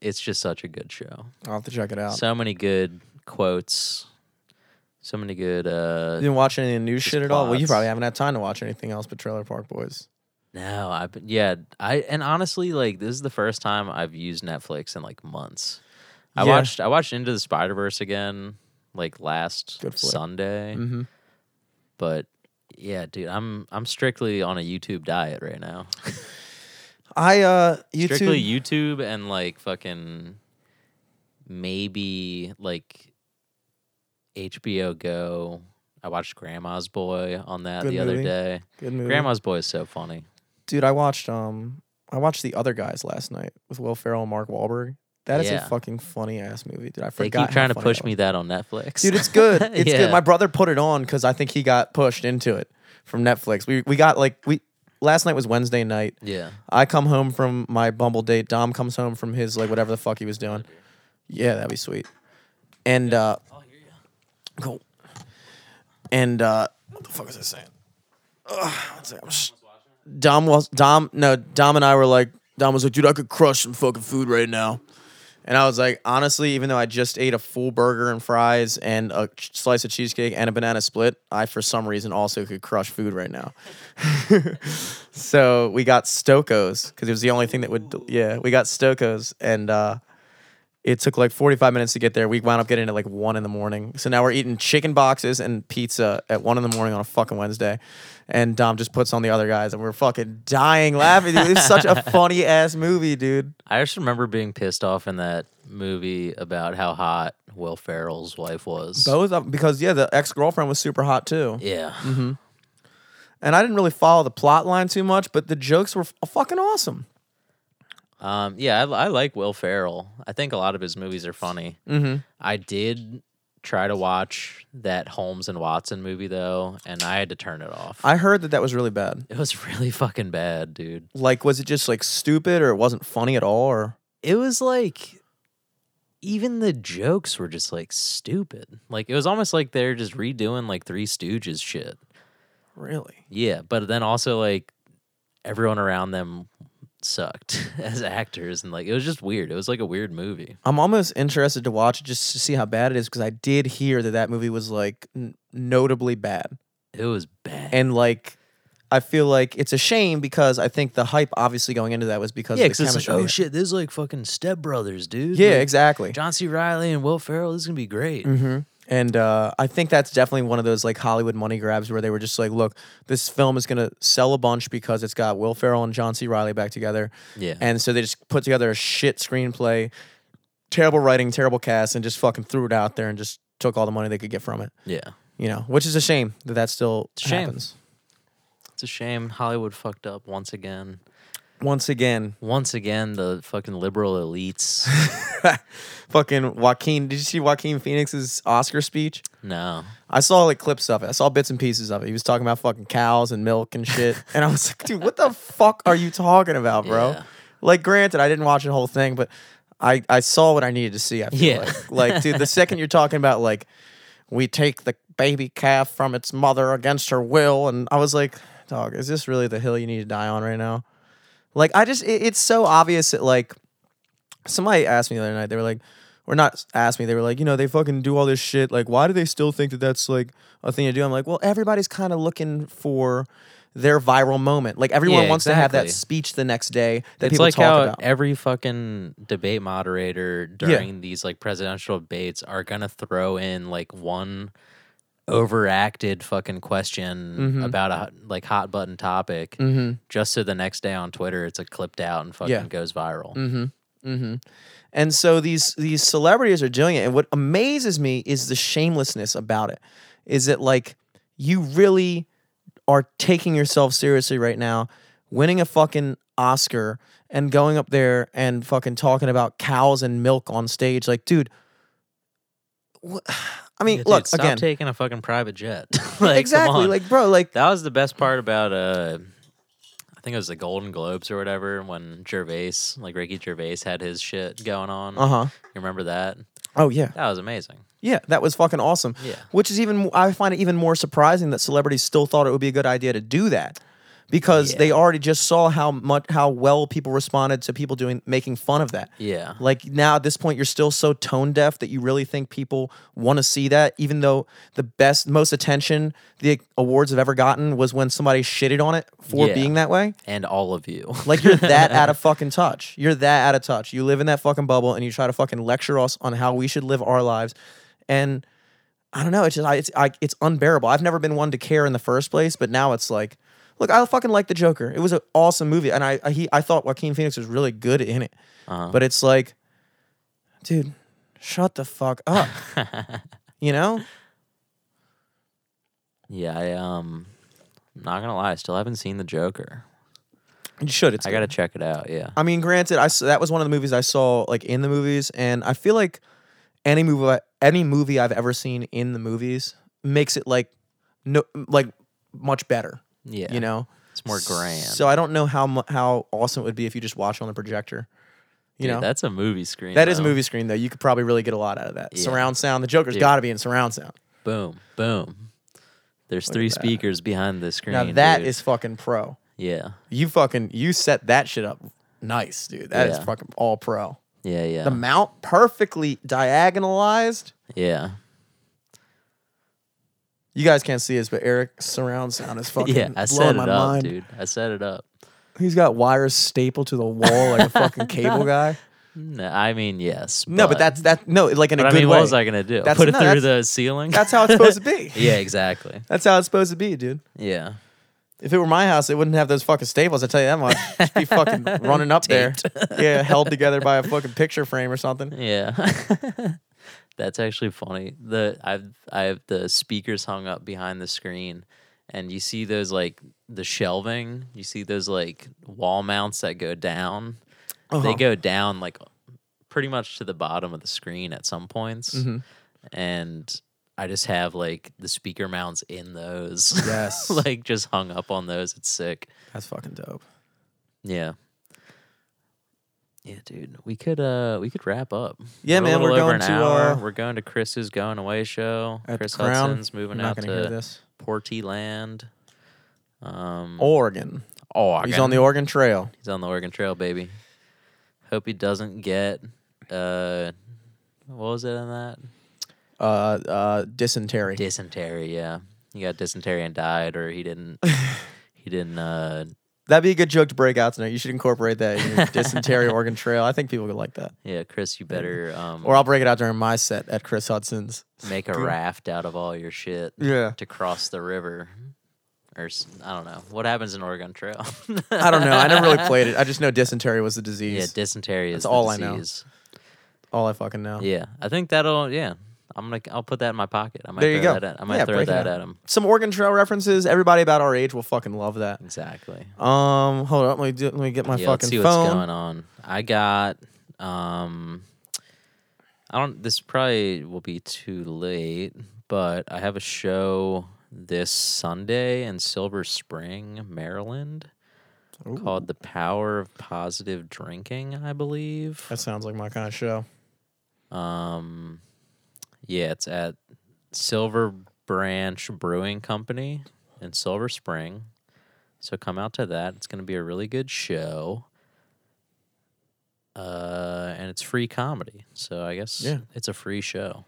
Speaker 1: it's just such a good show.
Speaker 2: I'll have to check it out.
Speaker 1: So many good quotes. So many good. uh
Speaker 2: you didn't watch any new shit at all? Well, you
Speaker 1: plots.
Speaker 2: probably haven't had time to watch anything else but Trailer Park Boys.
Speaker 1: No, I've been yeah. I and honestly, like this is the first time I've used Netflix in like months. I
Speaker 2: Yeah.
Speaker 1: watched I watched Into the Spider Verse again like last Sunday,
Speaker 2: Mm-hmm.
Speaker 1: but yeah, dude, I'm I'm strictly on a YouTube diet right now.
Speaker 2: I, uh, YouTube.
Speaker 1: Strictly YouTube and like fucking maybe like HBO Go. I watched Grandma's Boy on that
Speaker 2: Good
Speaker 1: the other day.
Speaker 2: Good movie.
Speaker 1: Grandma's Boy is so funny.
Speaker 2: Dude, I watched, um, I watched The Other Guys last night with Will Ferrell and Mark Wahlberg. That is
Speaker 1: Yeah.
Speaker 2: a fucking funny ass movie, dude. I
Speaker 1: They
Speaker 2: forgot.
Speaker 1: keep trying to
Speaker 2: funny
Speaker 1: push
Speaker 2: that
Speaker 1: me that on Netflix.
Speaker 2: Dude, it's good. It's
Speaker 1: Yeah.
Speaker 2: good. My brother put it on because I think he got pushed into it from Netflix. We we got like we last night was Wednesday night.
Speaker 1: Yeah.
Speaker 2: I come home from my Bumble date. Dom comes home from his like whatever the fuck he was doing. Yeah, that'd be sweet. And uh cool. And uh what the fuck was I saying? Ugh, one second, I'm sh- Dom was Dom no, Dom and I were like Dom was like, dude, I could crush some fucking food right now. And I was like, honestly, even though I just ate a full burger and fries and a slice of cheesecake and a banana split, I for some reason also could crush food right now. so we got Stokos because it was the only thing that would. Yeah, we got Stokos, and uh, it took like 45 minutes to get there. We wound up getting it at like one in the morning. So now we're eating chicken boxes and pizza at one in the morning on a fucking Wednesday. And Dom just puts on the other guys, and we're fucking dying laughing. Dude. It's such a funny ass movie, dude.
Speaker 1: I just remember being pissed off in that movie about how hot Will Ferrell's wife was.
Speaker 2: Both of because yeah, the ex girlfriend was super hot too.
Speaker 1: Yeah. Mm-hmm.
Speaker 2: And I didn't really follow the plot line too much, but the jokes were f- fucking awesome.
Speaker 1: Um, yeah, I, I like Will Ferrell. I think a lot of his movies are funny.
Speaker 2: Mm-hmm.
Speaker 1: I did try to watch that Holmes and Watson movie though, and I had to turn it off.
Speaker 2: I heard that that was really bad.
Speaker 1: it was really fucking bad, dude.
Speaker 2: Like, was it just like stupid, or it wasn't funny at all, or
Speaker 1: It was like even the jokes were just like stupid. Like it was almost like they're just redoing like Three Stooges shit.
Speaker 2: really?
Speaker 1: Yeah, but then also like everyone around them sucked as actors and like it was just weird. It was like a weird movie.
Speaker 2: I'm almost interested to watch it just to see how bad it is because I did hear that that movie was like n- notably bad,
Speaker 1: It was bad.
Speaker 2: and like. I feel like it's a shame because I think the hype obviously going into that was because
Speaker 1: yeah,
Speaker 2: of the
Speaker 1: because it's like, oh shit, this is like fucking Step Brothers, dude.
Speaker 2: yeah,
Speaker 1: Like,
Speaker 2: exactly.
Speaker 1: John C. Reilly and Will Ferrell. This is gonna be great.
Speaker 2: hmm And uh, I think that's definitely one of those like Hollywood money grabs where they were just like, look, this film is gonna sell a bunch because it's got Will Ferrell and John C. Reilly back together,
Speaker 1: Yeah,
Speaker 2: and so they just put together a shit screenplay, terrible writing, terrible cast, and just fucking threw it out there and just took all the money they could get from it.
Speaker 1: yeah.
Speaker 2: You know, which is a shame that that still
Speaker 1: It's shame.
Speaker 2: happens.
Speaker 1: It's a shame Hollywood fucked up once again.
Speaker 2: Once again,
Speaker 1: Once again, the fucking liberal elites.
Speaker 2: fucking Joaquin. Did you see Joaquin Phoenix's Oscar speech?
Speaker 1: no,
Speaker 2: I saw like clips of it. I saw bits and pieces of it. He was talking about fucking cows and milk and shit. and I was like, dude, what the fuck are you talking about, bro?
Speaker 1: Yeah.
Speaker 2: Like, granted, I didn't watch the whole thing, but I, I saw what I needed to see. I feel
Speaker 1: Yeah.
Speaker 2: like. like, dude, the second you're talking about like we take the baby calf from its mother against her will, and I was like, dog, is this really the hill you need to die on right now? Like, I just, it, it's so obvious that like somebody asked me the other night. They were like, or not asked me. They were like, you know, they fucking do all this shit. Like, why do they still think that that's like a thing to do? I'm like, well, everybody's kind of looking for their viral moment. Like everyone
Speaker 1: Yeah,
Speaker 2: wants to have that speech the next day that
Speaker 1: it's
Speaker 2: people
Speaker 1: like
Speaker 2: talk
Speaker 1: how
Speaker 2: about.
Speaker 1: every fucking debate moderator during these like presidential debates are gonna throw in like one overacted fucking question
Speaker 2: Mhm.
Speaker 1: about a like hot button topic
Speaker 2: mm-hmm.
Speaker 1: just so the next day on Twitter it's a clipped out and fucking
Speaker 2: Yeah.
Speaker 1: goes viral.
Speaker 2: Mm-hmm. Mm-hmm. And so these these celebrities are doing it. And what amazes me is the shamelessness about it. Is it like you really are taking yourself seriously right now, winning a fucking Oscar and going up there and fucking talking about cows and milk on stage? Like, dude. wh- I mean,
Speaker 1: Yeah, dude,
Speaker 2: look
Speaker 1: stop
Speaker 2: again.
Speaker 1: taking a fucking private jet. like, come
Speaker 2: exactly,
Speaker 1: on.
Speaker 2: like, bro, like,
Speaker 1: that was the best part about uh I think it was the Golden Globes or whatever when Gervais, like Ricky Gervais had his shit going on.
Speaker 2: uh huh.
Speaker 1: You remember that?
Speaker 2: Oh yeah,
Speaker 1: That was amazing.
Speaker 2: yeah, that was fucking awesome.
Speaker 1: Yeah.
Speaker 2: Which is even I find it even more surprising that celebrities still thought it would be a good idea to do that. Because they already just saw how much how well people responded to people doing making fun of that.
Speaker 1: Yeah.
Speaker 2: Like now at this point you're still so tone deaf that you really think people want to see that even though the best most attention the awards have ever gotten was when somebody shitted on it for
Speaker 1: Yeah.
Speaker 2: being that way.
Speaker 1: And all of you.
Speaker 2: Like you're that out of fucking touch. You're that out of touch. You live in that fucking bubble and you try to fucking lecture us on how we should live our lives. And I don't know. It's just I, it's I, it's unbearable. I've never been one to care in the first place, but now it's like, look, I fucking like the Joker. It was an awesome movie, and I I, he, I thought Joaquin Phoenix was really good in it.
Speaker 1: Uh-huh.
Speaker 2: But it's like, dude, shut the fuck up. you know?
Speaker 1: yeah, I um not gonna lie, I still haven't seen the Joker.
Speaker 2: You should. It's
Speaker 1: I
Speaker 2: good.
Speaker 1: gotta check it out, yeah.
Speaker 2: I mean, granted, I that was one of the movies I saw like in the movies, and I feel like any movie I- any movie I've ever seen in the movies makes it like no like much better.
Speaker 1: Yeah.
Speaker 2: You know,
Speaker 1: it's more grand.
Speaker 2: So I don't know how mu- how awesome it would be if you just watch on the projector. You
Speaker 1: Dude,
Speaker 2: know,
Speaker 1: that's a movie screen.
Speaker 2: that is a
Speaker 1: though.
Speaker 2: movie screen though. You could probably really get a lot out of that.
Speaker 1: Yeah.
Speaker 2: Surround sound. The Joker's
Speaker 1: Dude.
Speaker 2: got to be in surround sound.
Speaker 1: Boom, boom. There's
Speaker 2: Look at
Speaker 1: three
Speaker 2: that.
Speaker 1: speakers behind the screen.
Speaker 2: Now that is
Speaker 1: dude.
Speaker 2: fucking pro.
Speaker 1: yeah,
Speaker 2: You fucking you set that shit up nice, dude. That is
Speaker 1: Yeah.
Speaker 2: fucking all pro.
Speaker 1: yeah, yeah,
Speaker 2: The mount perfectly diagonalized.
Speaker 1: yeah.
Speaker 2: You guys can't see this, but Eric's surround sound is fucking
Speaker 1: yeah, I
Speaker 2: blowing
Speaker 1: set it
Speaker 2: my
Speaker 1: up,
Speaker 2: mind.
Speaker 1: dude. I set it up.
Speaker 2: He's got wires stapled to the wall like a fucking cable guy.
Speaker 1: No, I mean, yes.
Speaker 2: No, but that's that. No, like in
Speaker 1: But
Speaker 2: a
Speaker 1: I
Speaker 2: good
Speaker 1: mean,
Speaker 2: way.
Speaker 1: what was I gonna do?
Speaker 2: That's-
Speaker 1: Put it
Speaker 2: no,
Speaker 1: through
Speaker 2: that's-
Speaker 1: the ceiling?
Speaker 2: That's how it's supposed to be.
Speaker 1: yeah, exactly.
Speaker 2: That's how it's supposed to be, dude.
Speaker 1: Yeah.
Speaker 2: If it were my house, it wouldn't have those fucking staples. I tell you that much. Just be fucking running up there. Yeah, held together by a fucking picture frame or something.
Speaker 1: Yeah. That's actually funny. The I've I have the speakers hung up behind the screen and you see those like the shelving, you see those like wall mounts that go down. They
Speaker 2: Uh-huh.
Speaker 1: go down like pretty much to the bottom of the screen at some points.
Speaker 2: Mhm.
Speaker 1: And I just have like the speaker mounts in those.
Speaker 2: Yes.
Speaker 1: like just hung up on those. It's sick.
Speaker 2: That's fucking dope.
Speaker 1: Yeah. Yeah, dude. We could uh we could wrap up.
Speaker 2: Yeah,
Speaker 1: a
Speaker 2: man, we're going to, uh,
Speaker 1: we're going to Chris's going away show. Chris
Speaker 2: Crown.
Speaker 1: Hudson's moving out to
Speaker 2: this.
Speaker 1: Porty Land. Um
Speaker 2: Oregon.
Speaker 1: Oh, Oregon.
Speaker 2: He's on the Oregon Trail.
Speaker 1: He's on the Oregon Trail, baby. Hope he doesn't get uh what was it in that?
Speaker 2: Uh, uh, dysentery.
Speaker 1: Dysentery, yeah. He got dysentery and died or he didn't he didn't uh
Speaker 2: That'd be a good joke to break out tonight. You should incorporate that in your dysentery Oregon Trail. I think people would like that.
Speaker 1: yeah, Chris, you better um
Speaker 2: Or I'll break it out during my set at Chris Hudson's.
Speaker 1: make a raft out of all your shit.
Speaker 2: Yeah.
Speaker 1: to cross the river. Or s- I don't know what happens in Oregon Trail.
Speaker 2: I don't know. I never really played it. I just know dysentery was the disease.
Speaker 1: Yeah, dysentery is
Speaker 2: That's all
Speaker 1: the
Speaker 2: I know.
Speaker 1: disease.
Speaker 2: All I fucking know.
Speaker 1: Yeah, I think that'll. Yeah, I'm gonna. I'll put that in my pocket. I might
Speaker 2: There you
Speaker 1: throw
Speaker 2: go.
Speaker 1: that. At, I might
Speaker 2: Yeah,
Speaker 1: throw that at him.
Speaker 2: Some Oregon Trail references. Everybody about our age will fucking love that.
Speaker 1: Exactly.
Speaker 2: Um, hold up. Let me do, let me get my
Speaker 1: yeah, let's
Speaker 2: fucking
Speaker 1: see
Speaker 2: phone.
Speaker 1: what's going on. I got. Um, I don't. This probably will be too late, but I have a show this Sunday in Silver Spring, Maryland,
Speaker 2: Ooh,
Speaker 1: called "The Power of Positive Drinking." I believe.
Speaker 2: that sounds like my kind of show.
Speaker 1: Um, yeah, it's at Silver Branch Brewing Company in Silver Spring. So come out to that. It's going to be a really good show. Uh, and it's free comedy. So I guess
Speaker 2: Yeah.
Speaker 1: it's a free show.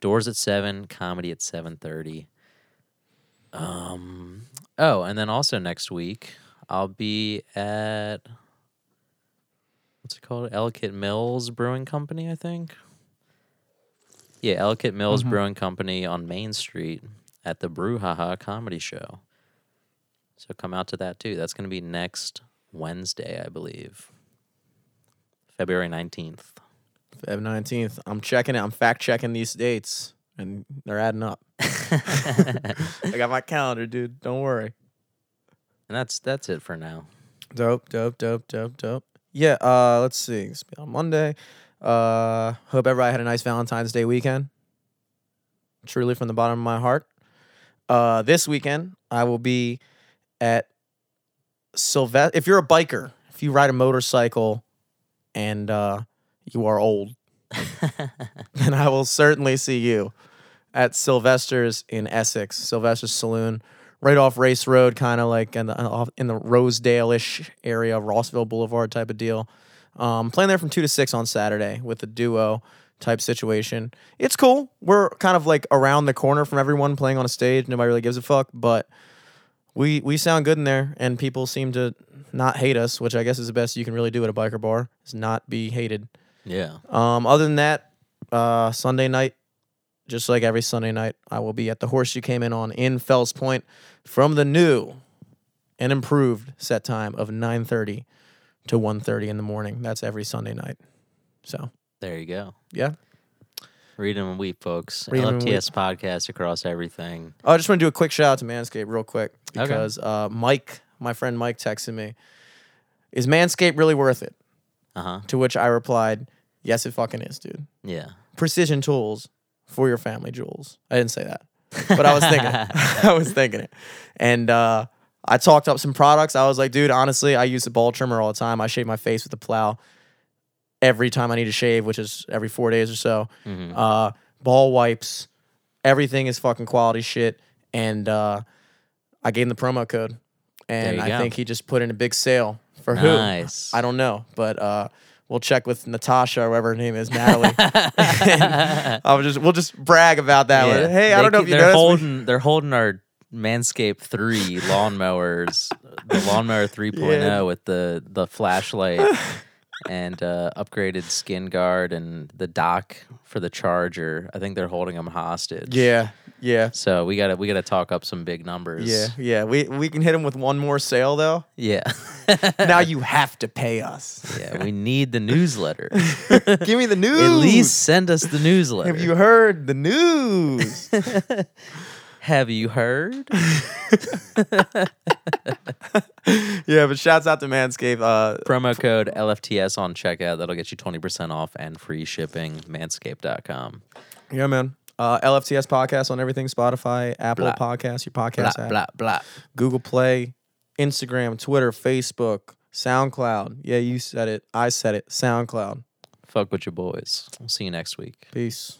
Speaker 1: Doors at 7, comedy at 7:30. Um oh, and then also next week I'll be at what's it called? Ellicott Mills Brewing Company, I think. Yeah, Ellicott Mills
Speaker 2: Mhm.
Speaker 1: Brewing Company on Main Street at the Brouhaha Comedy Show. So come out to that too. That's going to be next Wednesday, I believe. February 19th.
Speaker 2: Feb 19th. I'm checking it. I'm fact checking these dates, and they're adding up. I got my calendar, dude. Don't worry.
Speaker 1: And that's that's it for now.
Speaker 2: Dope, dope, dope, dope, dope. Yeah, uh, let's see. It's on Monday. Uh hope everybody had a nice Valentine's Day weekend. Truly from the bottom of my heart. Uh this weekend I will be at Sylvester if you're a biker, if you ride a motorcycle and uh you are old, then I will certainly see you at Sylvester's in Essex, Sylvester's Saloon, right off Race Road, kind of like in the in the Rosedale-ish area, Rossville Boulevard type of deal. Um, playing there from two to six on Saturday with a duo type situation. It's cool. We're kind of like around the corner from everyone playing on a stage. Nobody really gives a fuck, but we we sound good in there, and people seem to not hate us, which I guess is the best you can really do at a biker bar is not be hated.
Speaker 1: Yeah.
Speaker 2: Um, other than that, uh, Sunday night, just like every Sunday night, I will be at the horse you came in on in Fells Point from the new and improved set time of 9:30 to 1:30 in the morning. That's every Sunday night. So
Speaker 1: There you go.
Speaker 2: yeah.
Speaker 1: Read 'em and weep, folks.
Speaker 2: Read
Speaker 1: LFTS podcast across everything.
Speaker 2: Oh, I just want to do a quick shout out to Manscaped real quick
Speaker 1: Okay.
Speaker 2: because uh, Mike, my friend Mike, texted me, "Is Manscaped really worth it?"
Speaker 1: Uh huh.
Speaker 2: To which I replied, "Yes, it fucking is, dude.
Speaker 1: Yeah.
Speaker 2: Precision tools for your family jewels." I didn't say that. but I was thinking it. I was thinking it. And uh, I talked up some products. I was like, dude, honestly, I use the ball trimmer all the time. I shave my face with the plow every time I need to shave, which is every four days or so.
Speaker 1: Mhm.
Speaker 2: Uh, ball wipes, everything is fucking quality shit. And uh, I gave him the promo code. And I
Speaker 1: go.
Speaker 2: think he just put in a big sale for
Speaker 1: Nice.
Speaker 2: who? I don't know. But uh, we'll check with Natasha or whatever her name is, Natalie. I'll just we'll just brag about that.
Speaker 1: Yeah.
Speaker 2: Hey, I
Speaker 1: They
Speaker 2: don't know if you
Speaker 1: they're
Speaker 2: noticed.
Speaker 1: holding they're holding our Manscaped three lawnmowers, the lawnmower 3.0
Speaker 2: Yeah.
Speaker 1: with the the flashlight and uh, upgraded skin guard and the dock for the charger. I think they're holding them hostage.
Speaker 2: Yeah, yeah,
Speaker 1: So we gotta we gotta talk up some big numbers.
Speaker 2: yeah, yeah. We we can hit him with one more sale though.
Speaker 1: Yeah.
Speaker 2: now you have to pay us.
Speaker 1: yeah. We need the newsletter.
Speaker 2: Give me the news.
Speaker 1: At least send us the newsletter.
Speaker 2: have you heard the news?
Speaker 1: Have you heard?
Speaker 2: yeah, but shouts out to Manscaped. Uh,
Speaker 1: Promo code LFTS on checkout. That'll get you 20% off and free shipping. Manscaped.com.
Speaker 2: yeah, man. Uh, LFTS podcast on everything: Spotify, Apple
Speaker 1: Blah.
Speaker 2: Podcasts, your
Speaker 1: Blah,
Speaker 2: podcast app,
Speaker 1: blah, blah.
Speaker 2: Google Play, Instagram, Twitter, Facebook, SoundCloud. Yeah, you said it. I said it. SoundCloud.
Speaker 1: Fuck with your boys. We'll see you next week.
Speaker 2: Peace.